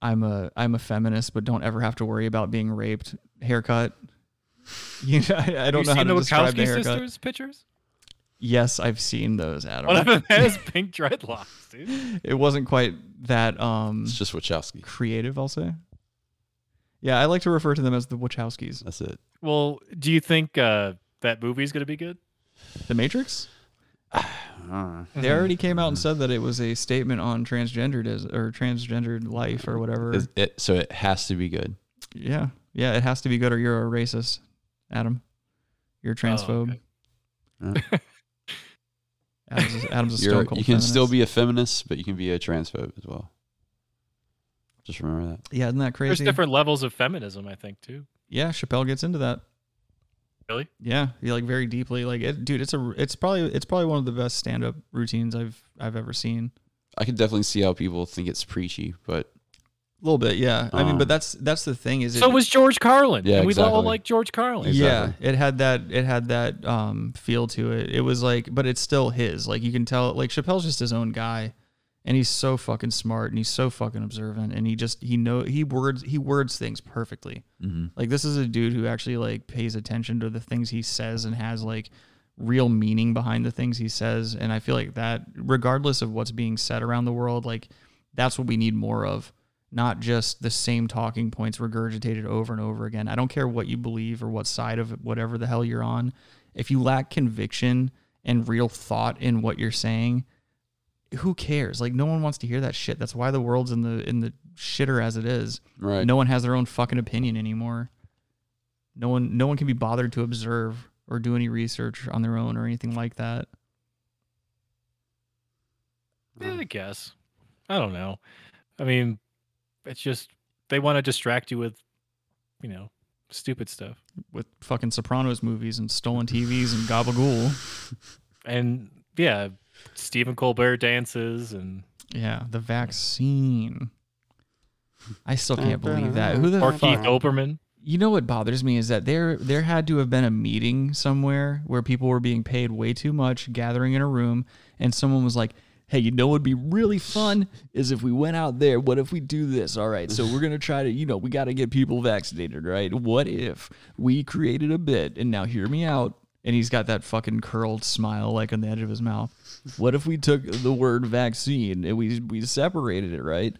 I'm a I'm a feminist, but don't ever have to worry about being raped haircut. You know, I, I don't you know how seen to the describe the Wachowski haircut. sisters pictures? Yes, I've seen those, Adam. One of them has pink dreadlocks, dude. it wasn't quite that um It's just Wachowski. creative, I'll say. Yeah, I like to refer to them as the Wachowskis. That's it. Well, do you think uh, that movie's gonna be good? The Matrix. Uh, They already came out and said that it was a statement on transgendered or transgendered life or whatever. Is it, so it has to be good. yeah, yeah, it has to be good or you're a racist, Adam. You're a transphobe. Oh, okay. Adam's, a, Adam's a You're, stone cold you can still be a feminist, but you can be a transphobe as well. Just remember that. Yeah, isn't that crazy? There's different levels of feminism, I think, too. Yeah, Chappelle gets into that. Really? Yeah, he like very deeply. Like, it, dude, it's a, it's probably, it's probably one of the best stand-up routines I've, I've ever seen. I can definitely see how people think it's preachy, but A little bit, yeah. I mean, Um, but that's, that's the thing is, So it, was George Carlin. Yeah, and we all like George Carlin. Yeah, it had that it had that um feel to it. It was like but it's still his. Like you can tell like Chappelle's just his own guy and he's so fucking smart and he's so fucking observant and he just he know he words he words things perfectly. mhm. Like this is a dude who actually like pays attention to the things he says and has like real meaning behind the things he says and I feel like that regardless of what's being said around the world like that's what we need more of not just the same talking points regurgitated over and over again. I don't care what you believe or what side of whatever the hell you're on. If you lack conviction and real thought in what you're saying, who cares? Like no one wants to hear that shit. That's why the world's in the in the shitter as it is. right. No one has their own fucking opinion anymore. No one no one can be bothered to observe or do any research on their own or anything like that. Yeah, I eh, guess. I don't know. I mean, it's just they want to distract you with, you know, stupid stuff. with fucking Sopranos movies and stolen TVs and gabagool. And yeah, Stephen Colbert dances and Yeah, the vaccine. I still can't believe that. Who the or fuck? Keith Olbermann. You know what bothers me is that there there had to have been a meeting somewhere where people were being paid way too much, gathering in a room, and someone was like, "Hey, you know what'd be really fun is if we went out there. What if we do this? All right, so we're gonna try to, you know, we got to get people vaccinated, right? What if we created a bit? And now hear me out." And he's got that fucking curled smile like on the edge of his mouth. What if we took the word vaccine and we we separated it, right?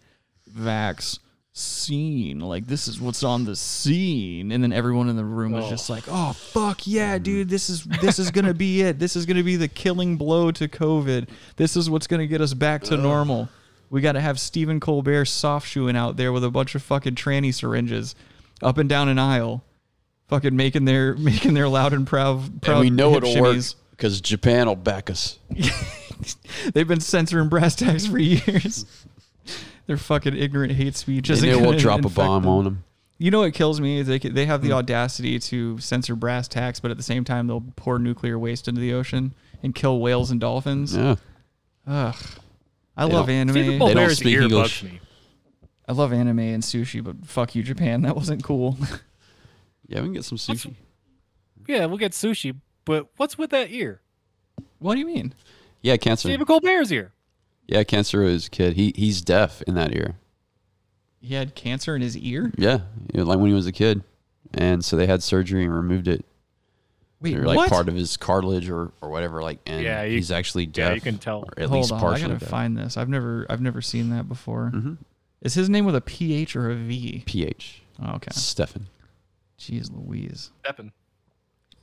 Vax scene. Like this is what's on the scene. And then everyone in the room was oh. just like, "Oh fuck yeah, dude! This is this is gonna be it. This is gonna be the killing blow to COVID. This is what's gonna get us back to normal. We got to have Stephen Colbert soft shoeing out there with a bunch of fucking tranny syringes up and down an aisle, fucking making their making their loud and proud. proud and we know hip it'll work because Japan will back us. They've been censoring brass tacks for years. Their fucking ignorant hate speech And they will drop a bomb them. on them. You know what kills me is they they have the hmm. audacity to censor brass tacks, but at the same time they'll pour nuclear waste into the ocean and kill whales and dolphins. Yeah. Ugh. I They love don't- anime. Stephen don't Colbert's speak English. me. I love anime and sushi, but fuck you, Japan. That wasn't cool. Yeah, we can get some What's- sushi. Yeah, we'll get sushi, but what's with that ear? what do you mean? Yeah, cancer. Stephen Colbert's ear. Yeah, cancer was a kid. He he's deaf in that ear. He had cancer in his ear. Yeah, you know, like when he was a kid, and so they had surgery and removed it. Wait, or like what? part of his cartilage or or whatever. Like, and Yeah, you- he's actually deaf. Yeah, you can tell. or at Hold least on, I gotta deaf. find this. I've never I've never seen that before. Mhm. Is his name with a PH or a V? PH. Oh, okay. Stefan. Jeez Louise. Steppin'.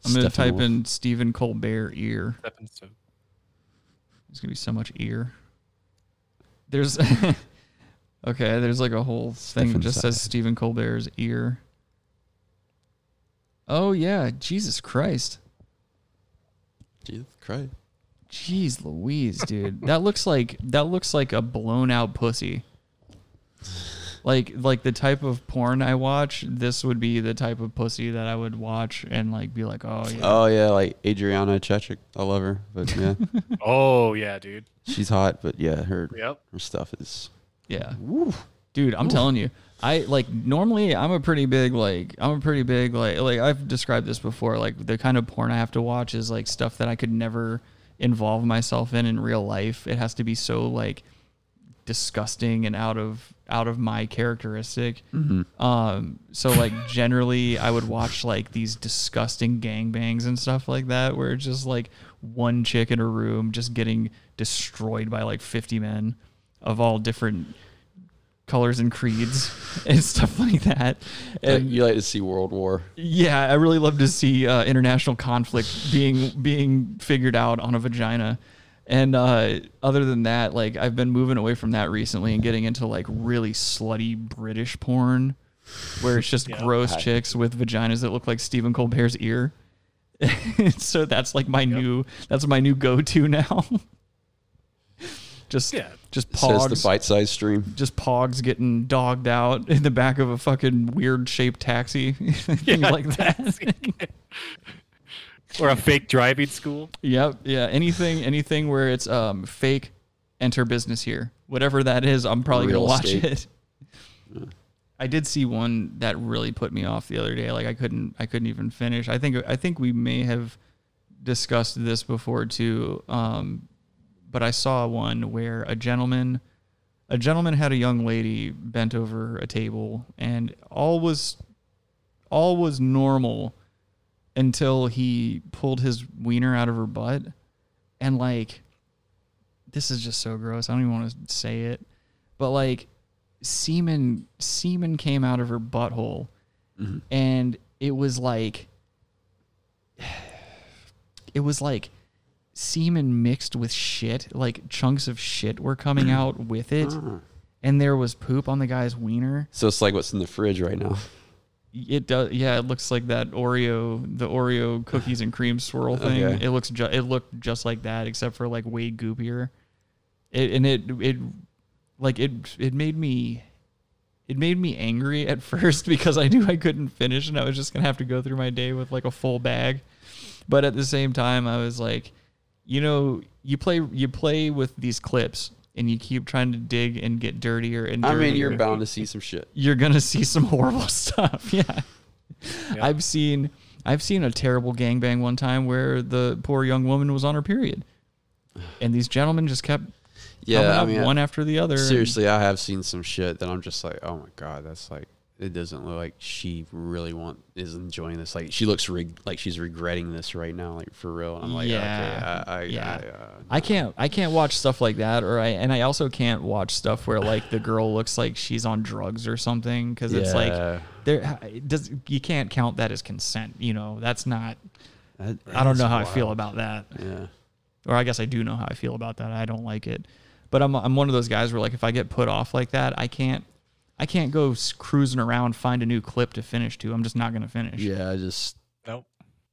I'm gonna type Wolf. in Stephen Colbert ear. Steppin' so. There's gonna be so much ear. There's okay. There's like a whole thing that Stephen just says. Stephen Colbert's ear. Oh yeah, Jesus Christ. Jesus Christ. Jeez Louise, dude. that looks like that looks like a blown out pussy. Like like the type of porn I watch, this would be the type of pussy that I would watch and like be like, oh yeah. Oh yeah, like Adriana Chechik. I love her, but yeah, Oh yeah, dude. she's hot. But yeah, her Yep. her stuff is. Yeah. Dude, I'm telling you. I like normally I'm a pretty big like I'm a pretty big like like I've described this before like the kind of porn I have to watch is like stuff that I could never involve myself in in real life. It has to be so like disgusting and out of out of my characteristic. Um so like generally I would watch like these disgusting gangbangs and stuff like that where it's just like one chick in a room just getting destroyed by like 50 men of all different colors and creeds and stuff like that. And you like to see World War? yeah, I really love to see uh, international conflict being being figured out on a vagina. And uh, other than that, like I've been moving away from that recently and getting into like really slutty British porn, where it's just Yeah. gross chicks with vaginas that look like Stephen Colbert's ear. so that's like my new that's my new go to now. just Yeah. just Says pogs the bite-sized stream. just pogs getting dogged out in the back of a fucking weird shaped taxi, things like that. Or a fake driving school. yep, yeah. Anything, anything where it's um fake, enter business here. Whatever that is, I'm probably Real gonna watch estate. it. I did see one that really put me off the other day. Like I couldn't, I couldn't even finish. I think, I think we may have discussed this before too. Um, but I saw one where a gentleman, a gentleman had a young lady bent over a table, and all was, all was normal until he pulled his wiener out of her butt, and like, this is just so gross. I don't even want to say it, but like, semen, semen came out of her butthole, mm-hmm. and it was like, it was like semen mixed with shit. Like chunks of shit were coming out with it. Ah. And there was poop on the guy's wiener. So it's like what's in the fridge right now. It does yeah it looks like that oreo the oreo cookies and cream swirl thing Okay. it looks ju- it looked just like that except for like way goopier it and it it like it it made me it made me angry at first because I knew I couldn't finish and I was just gonna have to go through my day with like a full bag. But at the same time, I was like, you know, you play you play with these clips and you keep trying to dig and get dirtier and I mean, you're bound to see some shit. You're gonna see some horrible stuff. Yeah. Yeah. I've seen I've seen a terrible gangbang one time where the poor young woman was on her period. And these gentlemen just kept coming Yeah, I up mean, one after the other. and- seriously, I have seen some shit that I'm just like, oh my god, that's like, it doesn't look like she really want is enjoying this. Like she looks reg- like she's regretting this right now, like for real. And I'm like, Yeah, okay, I, I, yeah. I, uh, I can't I can't watch stuff like that or I and I also can't watch stuff where like the girl looks like she's on drugs or something cuz it's like there it does you can't count that as consent, you know. That's not that- I don't know how I feel about that. Yeah. Or I guess I do know how I feel about that. I don't like it. But I'm I'm one of those guys where like if I get put off like that, I can't I can't go cruising around find a new clip to finish to. I'm just not going to finish. Yeah, I just, Nope.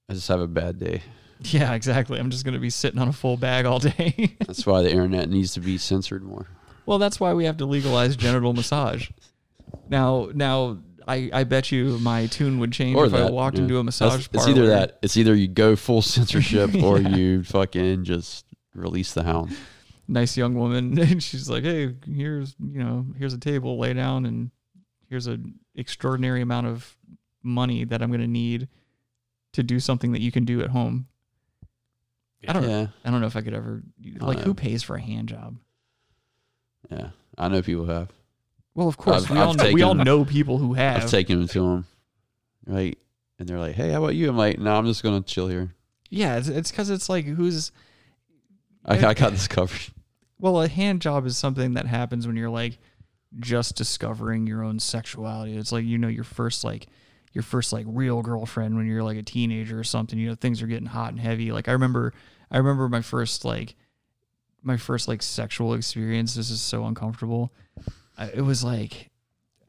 I just have a bad day. Yeah, exactly. I'm just going to be sitting on a full bag all day. That's why the internet needs to be censored more. Well, that's why we have to legalize genital massage. Now, now, I, I bet you my tune would change Or if I walked yeah. into a That's- massage It's either that. It's either you go full censorship or you fucking just release the hound. Nice young woman, and she's like, "Hey, here's you know, here's a table, lay down, and here's an extraordinary amount of money that I'm going to need to do something that you can do at home." I don't. Yeah, I don't know if I could ever. Like, who pays for a hand job? yeah. I know people have. Well, of course, I've- we all I've know, we all know people who have. I've taken them to them, right? And they're like, "Hey, how about you?" I'm like, "No, I'm just gonna chill here. yeah, it's it's because it's like who's I, I got this covered." Well, a hand job is something that happens when you're like just discovering your own sexuality. It's like you know your first like your first like real girlfriend when you're like a teenager or something. You know things are getting hot and heavy. Like I remember, I remember my first like my first like sexual experience. This is so uncomfortable. I, it was like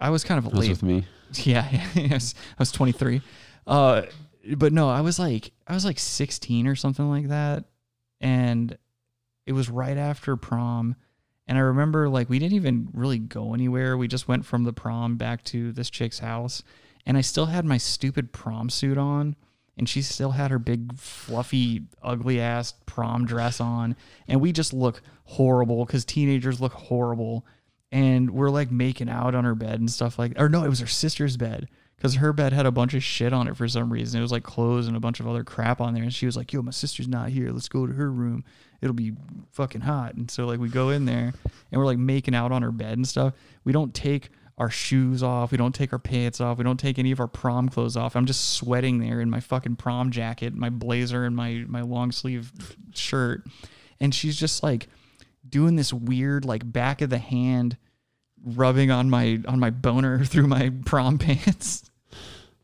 I was kind of late with me. yeah, I was, I was 23. Uh, but no, I was like, I was like 16 or something like that. And it was right after prom. And I remember like we didn't even really go anywhere. We just went from the prom back to this chick's house. And I still had my stupid prom suit on. And she still had her big, fluffy, ugly ass prom dress on. And we just look horrible because teenagers look horrible and we're like making out on her bed and stuff like or no it was her sister's bed because her bed had a bunch of shit on it for some reason. It was like clothes and a bunch of other crap on there. And she was like yo my sister's not here. Let's go to her room. It'll be fucking hot. And so like we go in there and we're like making out on her bed and stuff. We don't take our shoes off. We don't take our pants off. We don't take any of our prom clothes off. I'm just sweating there in my fucking prom jacket my blazer and my my long sleeve shirt. And she's just like doing this weird like back of the hand rubbing on my on my boner through my prom pants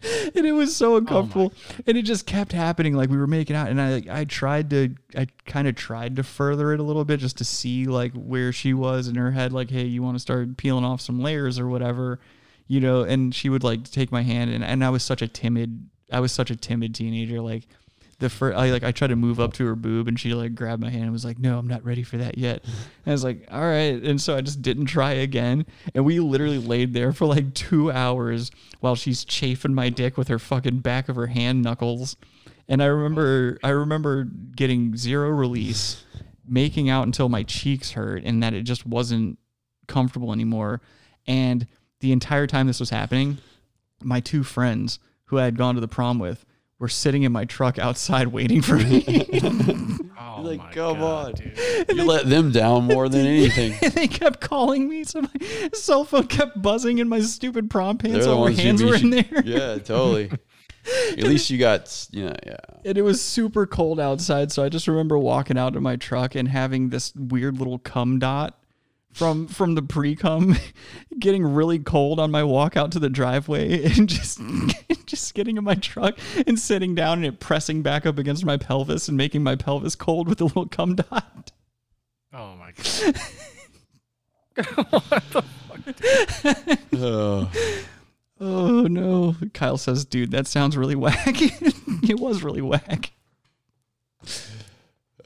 and it was so oh uncomfortable. and it just kept happening like we were making out and i i tried to i kind of tried to further it a little bit just to see like where she was in her head like hey you want to start peeling off some layers or whatever you know and she would like take my hand and, and i was such a timid i was such a timid teenager like the first, I like I tried to move up to her boob and she like grabbed my hand and was like, "No, I'm not ready for that yet." And I was like, "All right," and so I just didn't try again. And we literally laid there for like two hours while she's chafing my dick with her fucking back of her hand knuckles. And I remember, I remember getting zero release, making out until my cheeks hurt, and that it just wasn't comfortable anymore. And the entire time this was happening, my two friends who I had gone to the prom with were sitting in my truck outside waiting for me. Oh Like, my come God, on. dude. You let them down more than anything. and they kept calling me, so my cell phone kept buzzing in my stupid prom pants They're while my hands were be- in there. Yeah, totally. At least you got, you know, yeah. And it was super cold outside, so I just remember walking out to my truck and having this weird little cum dot from from the pre cum getting really cold on my walk out to the driveway and just just getting in my truck and sitting down and it pressing back up against my pelvis and making my pelvis cold with a little cum dot. Oh my god. Oh, Oh no. Kyle says, dude, that sounds really whack. it was really whack.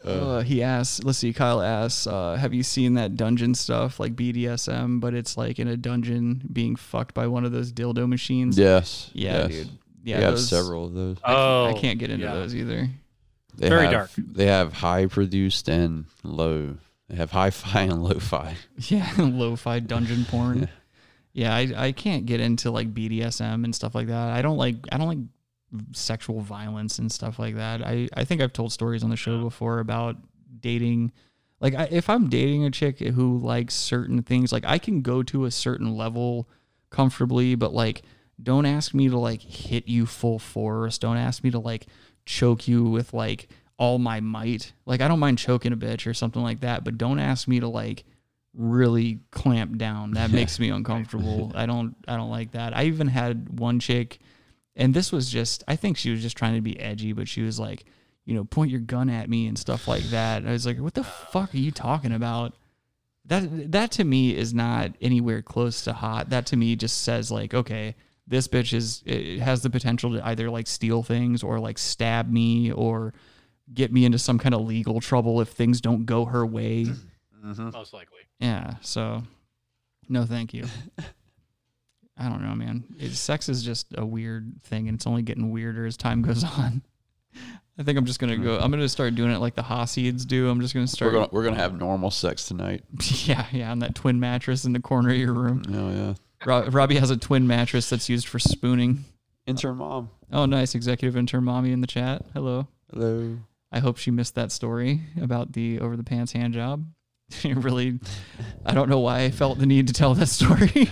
Uh, he asks, let's see, Kyle asks, uh, have you seen that dungeon stuff like BDSM, but it's like in a dungeon being fucked by one of those dildo machines? Yes. Yeah, yes. dude. Yeah, Yeah, we have several of those. I, can't- Oh, I can't get into yeah. those either. They Very have, dark. They have high produced and low. They have hi-fi and lo-fi. Yeah, lo-fi dungeon porn. yeah, I, I can't get into like BDSM and stuff like that. I don't like I don't like sexual violence and stuff like that. I, I think I've told stories on the show before about dating. Like I, if I'm dating a chick who likes certain things, like I can go to a certain level comfortably, but like don't ask me to like hit you full force. Don't ask me to like choke you with like all my might. Like I don't mind choking a bitch or something like that, but don't ask me to like really clamp down. That makes me uncomfortable. I don't I don't like that. I even had one chick and this was just I think she was just trying to be edgy, but she was like, you know, point your gun at me and stuff like that. I was like, what the fuck are you talking about? That that to me is not anywhere close to hot. That to me just says like, okay, this bitch is it has the potential to either like steal things or like stab me or get me into some kind of legal trouble if things don't go her way. Most likely. Yeah, so no thank you. Know, man. It, sex is just a weird thing and it's only getting weirder as time goes on. I think I'm just gonna go. I'm gonna start doing it like the Hasids do. I'm just gonna We're start. gonna we're gonna have normal sex tonight. yeah, yeah, on that twin mattress in the corner of your room. Oh yeah. Ro- Robbie has a twin mattress that's used for spooning. Intern mom. Oh, nice. Executive intern mommy in the chat. Hello. Hello. I hope she missed that story about the over the pants hand job. It really, I don't know why I felt the need to tell that story.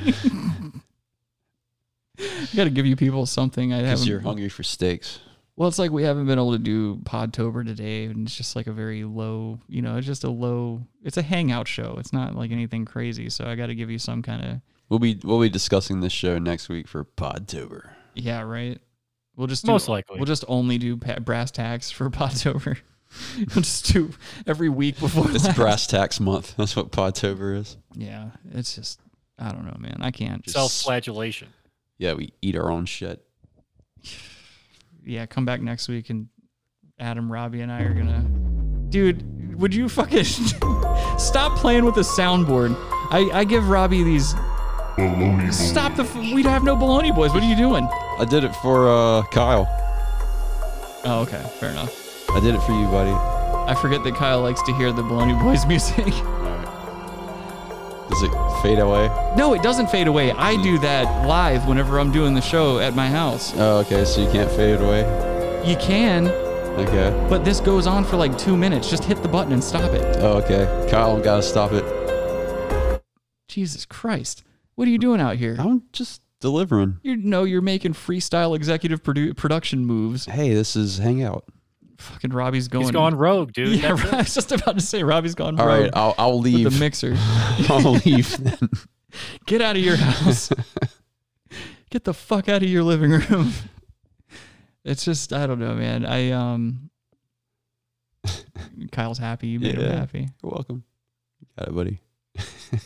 Got to give you people something. I Because haven't. you're hungry for steaks. Well, it's like we haven't been able to do Podtober today, and it's just like a very low. You know, it's just a low. It's a hangout show. It's not like anything crazy. So I got to give you some kind of. We'll be we'll be discussing this show next week for Podtober. Yeah, right. We'll just do, Most likely. We'll just only do pa- brass tacks for Podtober. we'll just do every week before. It's last. brass tax month. That's what Podtober is. Yeah, it's just I don't know, man. I can't. Just- Self-flagellation. Yeah, we eat our own shit. Yeah, come back next week and Adam, Robbie, and I are gonna. Dude, would you fucking stop playing with the soundboard? I I give Robbie these. Stop the. f- We have no baloney boys. What are you doing? I did it for uh, Kyle. Oh, okay, fair enough. I did it for you, buddy. I forget that Kyle likes to hear the baloney boys music. Does it fade away? no, it doesn't fade away. I hmm. do that live whenever I'm doing the show at my house. Oh, okay. So you can't fade it away. You can, Okay. but this goes on for like two minutes. Just hit the button and stop it. Oh, okay. Kyle, gotta stop it. Jesus Christ. What are you doing out here? I'm just delivering. You know you're making freestyle executive produ- production moves. Hey, this is Hangout. Fucking Robbie's going. He's gone rogue, dude. Yeah, That's. I was just about to say Robbie's gone. All rogue right, I'll I'll with leave. the mixer. I'll leave then. Get out of your house. Get the fuck out of your living room. It's just I don't know, man. I um. Kyle's happy. You made him Yeah. happy. You're welcome. Got it, buddy.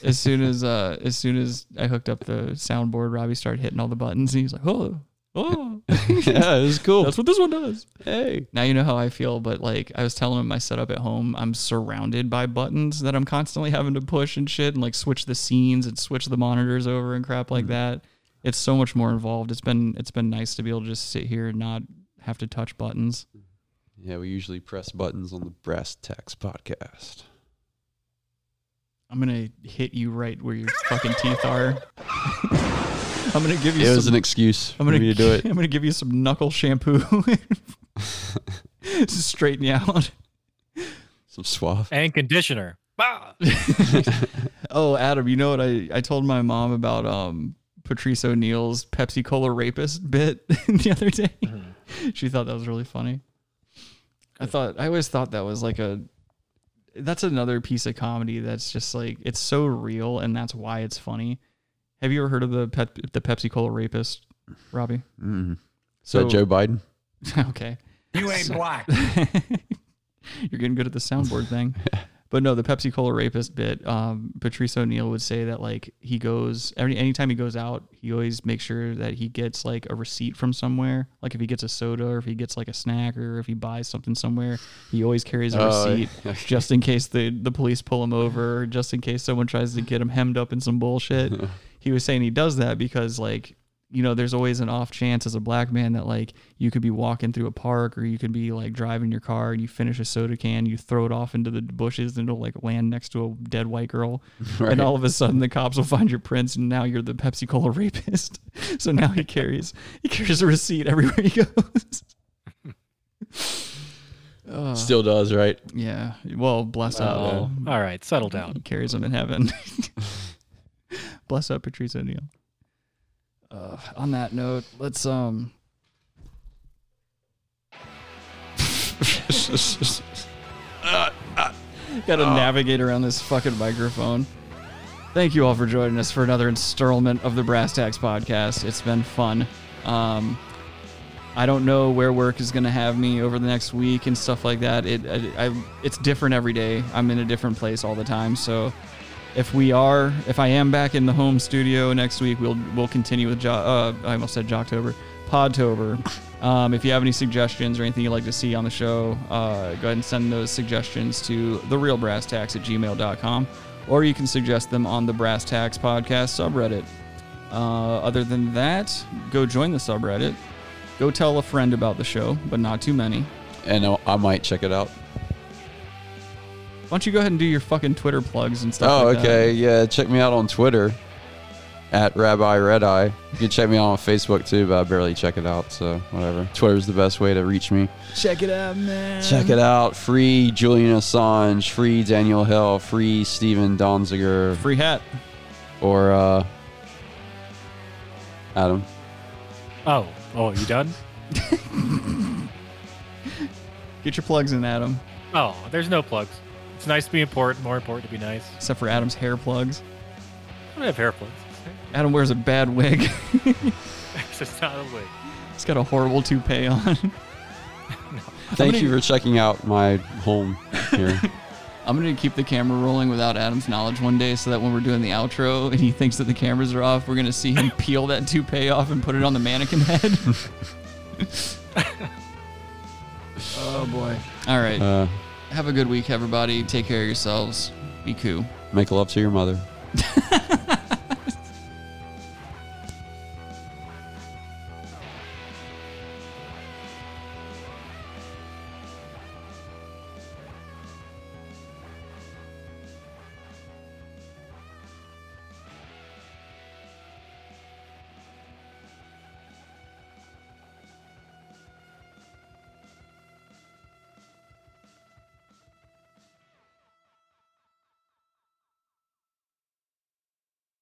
As soon as uh, as soon as I hooked up the soundboard, Robbie started hitting all the buttons. And he's like, oh, oh. yeah, it was cool. That's what this one does. hey. Now you know how I feel, but like I was telling him my setup at home, I'm surrounded by buttons that I'm constantly having to push and shit and like switch the scenes and switch the monitors over and crap like mm. that. It's so much more involved. It's been it's been nice to be able to just sit here and not have to touch buttons. Yeah, we usually press buttons on the Brass Tacks podcast. I'm gonna hit you right where your fucking teeth are. I'm gonna give you It was some an excuse I'm gonna me to do it. I'm gonna give you some knuckle shampoo. to straighten you out. Some suave. and conditioner. Oh, Adam, you know what I, I told my mom about um Patrice O'Neal's Pepsi Cola rapist bit the other day. She thought that was really funny. I thought I always thought that was like a that's another piece of comedy that's just like it's so real and that's why it's funny. Have you ever heard of the pep, the Pepsi Cola rapist, Robbie? Mm. So So Joe Biden. okay. You ain't black. You're getting good at the soundboard thing. But no, the Pepsi Cola rapist bit. Um, Patrice O'Neal would say that like he goes every anytime he goes out, he always makes sure that he gets like a receipt from somewhere. Like if he gets a soda or if he gets like a snack or if he buys something somewhere, he always carries a Oh, receipt just in case the the police pull him over, or just in case someone tries to get him hemmed up in some bullshit. He was saying he does that because like you know there's always an off chance as a black man that like you could be walking through a park or you could be like driving your car and you finish a soda can you throw it off into the bushes and it'll like land next to a dead white girl Right. and all of a sudden the cops will find your prints and now you're the pepsi cola rapist so now he carries he carries a receipt everywhere he goes Uh, Still does, right? yeah well bless up Oh, all right, settle down. he carries them in heaven. Bless up, Patrice O'Neal. Uh, on that note, let's um. Got to navigate around this fucking microphone. Thank you all for joining us for another installment of the Brass Tacks podcast. It's been fun. Um, I don't know where work is going to have me over the next week and stuff like that. It, I, I, it's different every day. I'm in a different place all the time. So if we are, if I am back in the home studio next week, we'll we'll continue with jo- uh, I almost said Jocktober, Podtober. Um, if you have any suggestions or anything you'd like to see on the show, uh, go ahead and send those suggestions to therealbrasstacks at gmail.com or you can suggest them on the Brass Tacks podcast subreddit. Uh, other than that, go join the subreddit. Go tell a friend about the show, but not too many. And I- I might check it out. Why don't you go ahead and do your fucking Twitter plugs and stuff? Oh, like that? okay. Yeah, check me out on Twitter at Rabbi Red Eye. You can check me out on Facebook too, but I barely check it out, so whatever. Twitter's the best way to reach me. Check it out, man. Check it out. Free Julian Assange, free Daniel Hale, free Steven Donziger, Free hat. or uh, Adam. Oh, oh, you done? Get your plugs in, Adam. Oh, there's no plugs. It's nice to be important. More important to be nice. Except for Adam's hair plugs. I don't have hair plugs. Adam wears a bad wig. It's just not a wig. He's got a horrible toupee on. Thank gonna- you for checking out my home here. I'm gonna keep the camera rolling without Adam's knowledge one day, so that when we're doing the outro and he thinks that the cameras are off, we're gonna see him peel that toupee off and put it on the mannequin head. oh boy! All right, Uh, have a good week, everybody. Take care of yourselves. Be cool. make love to your mother.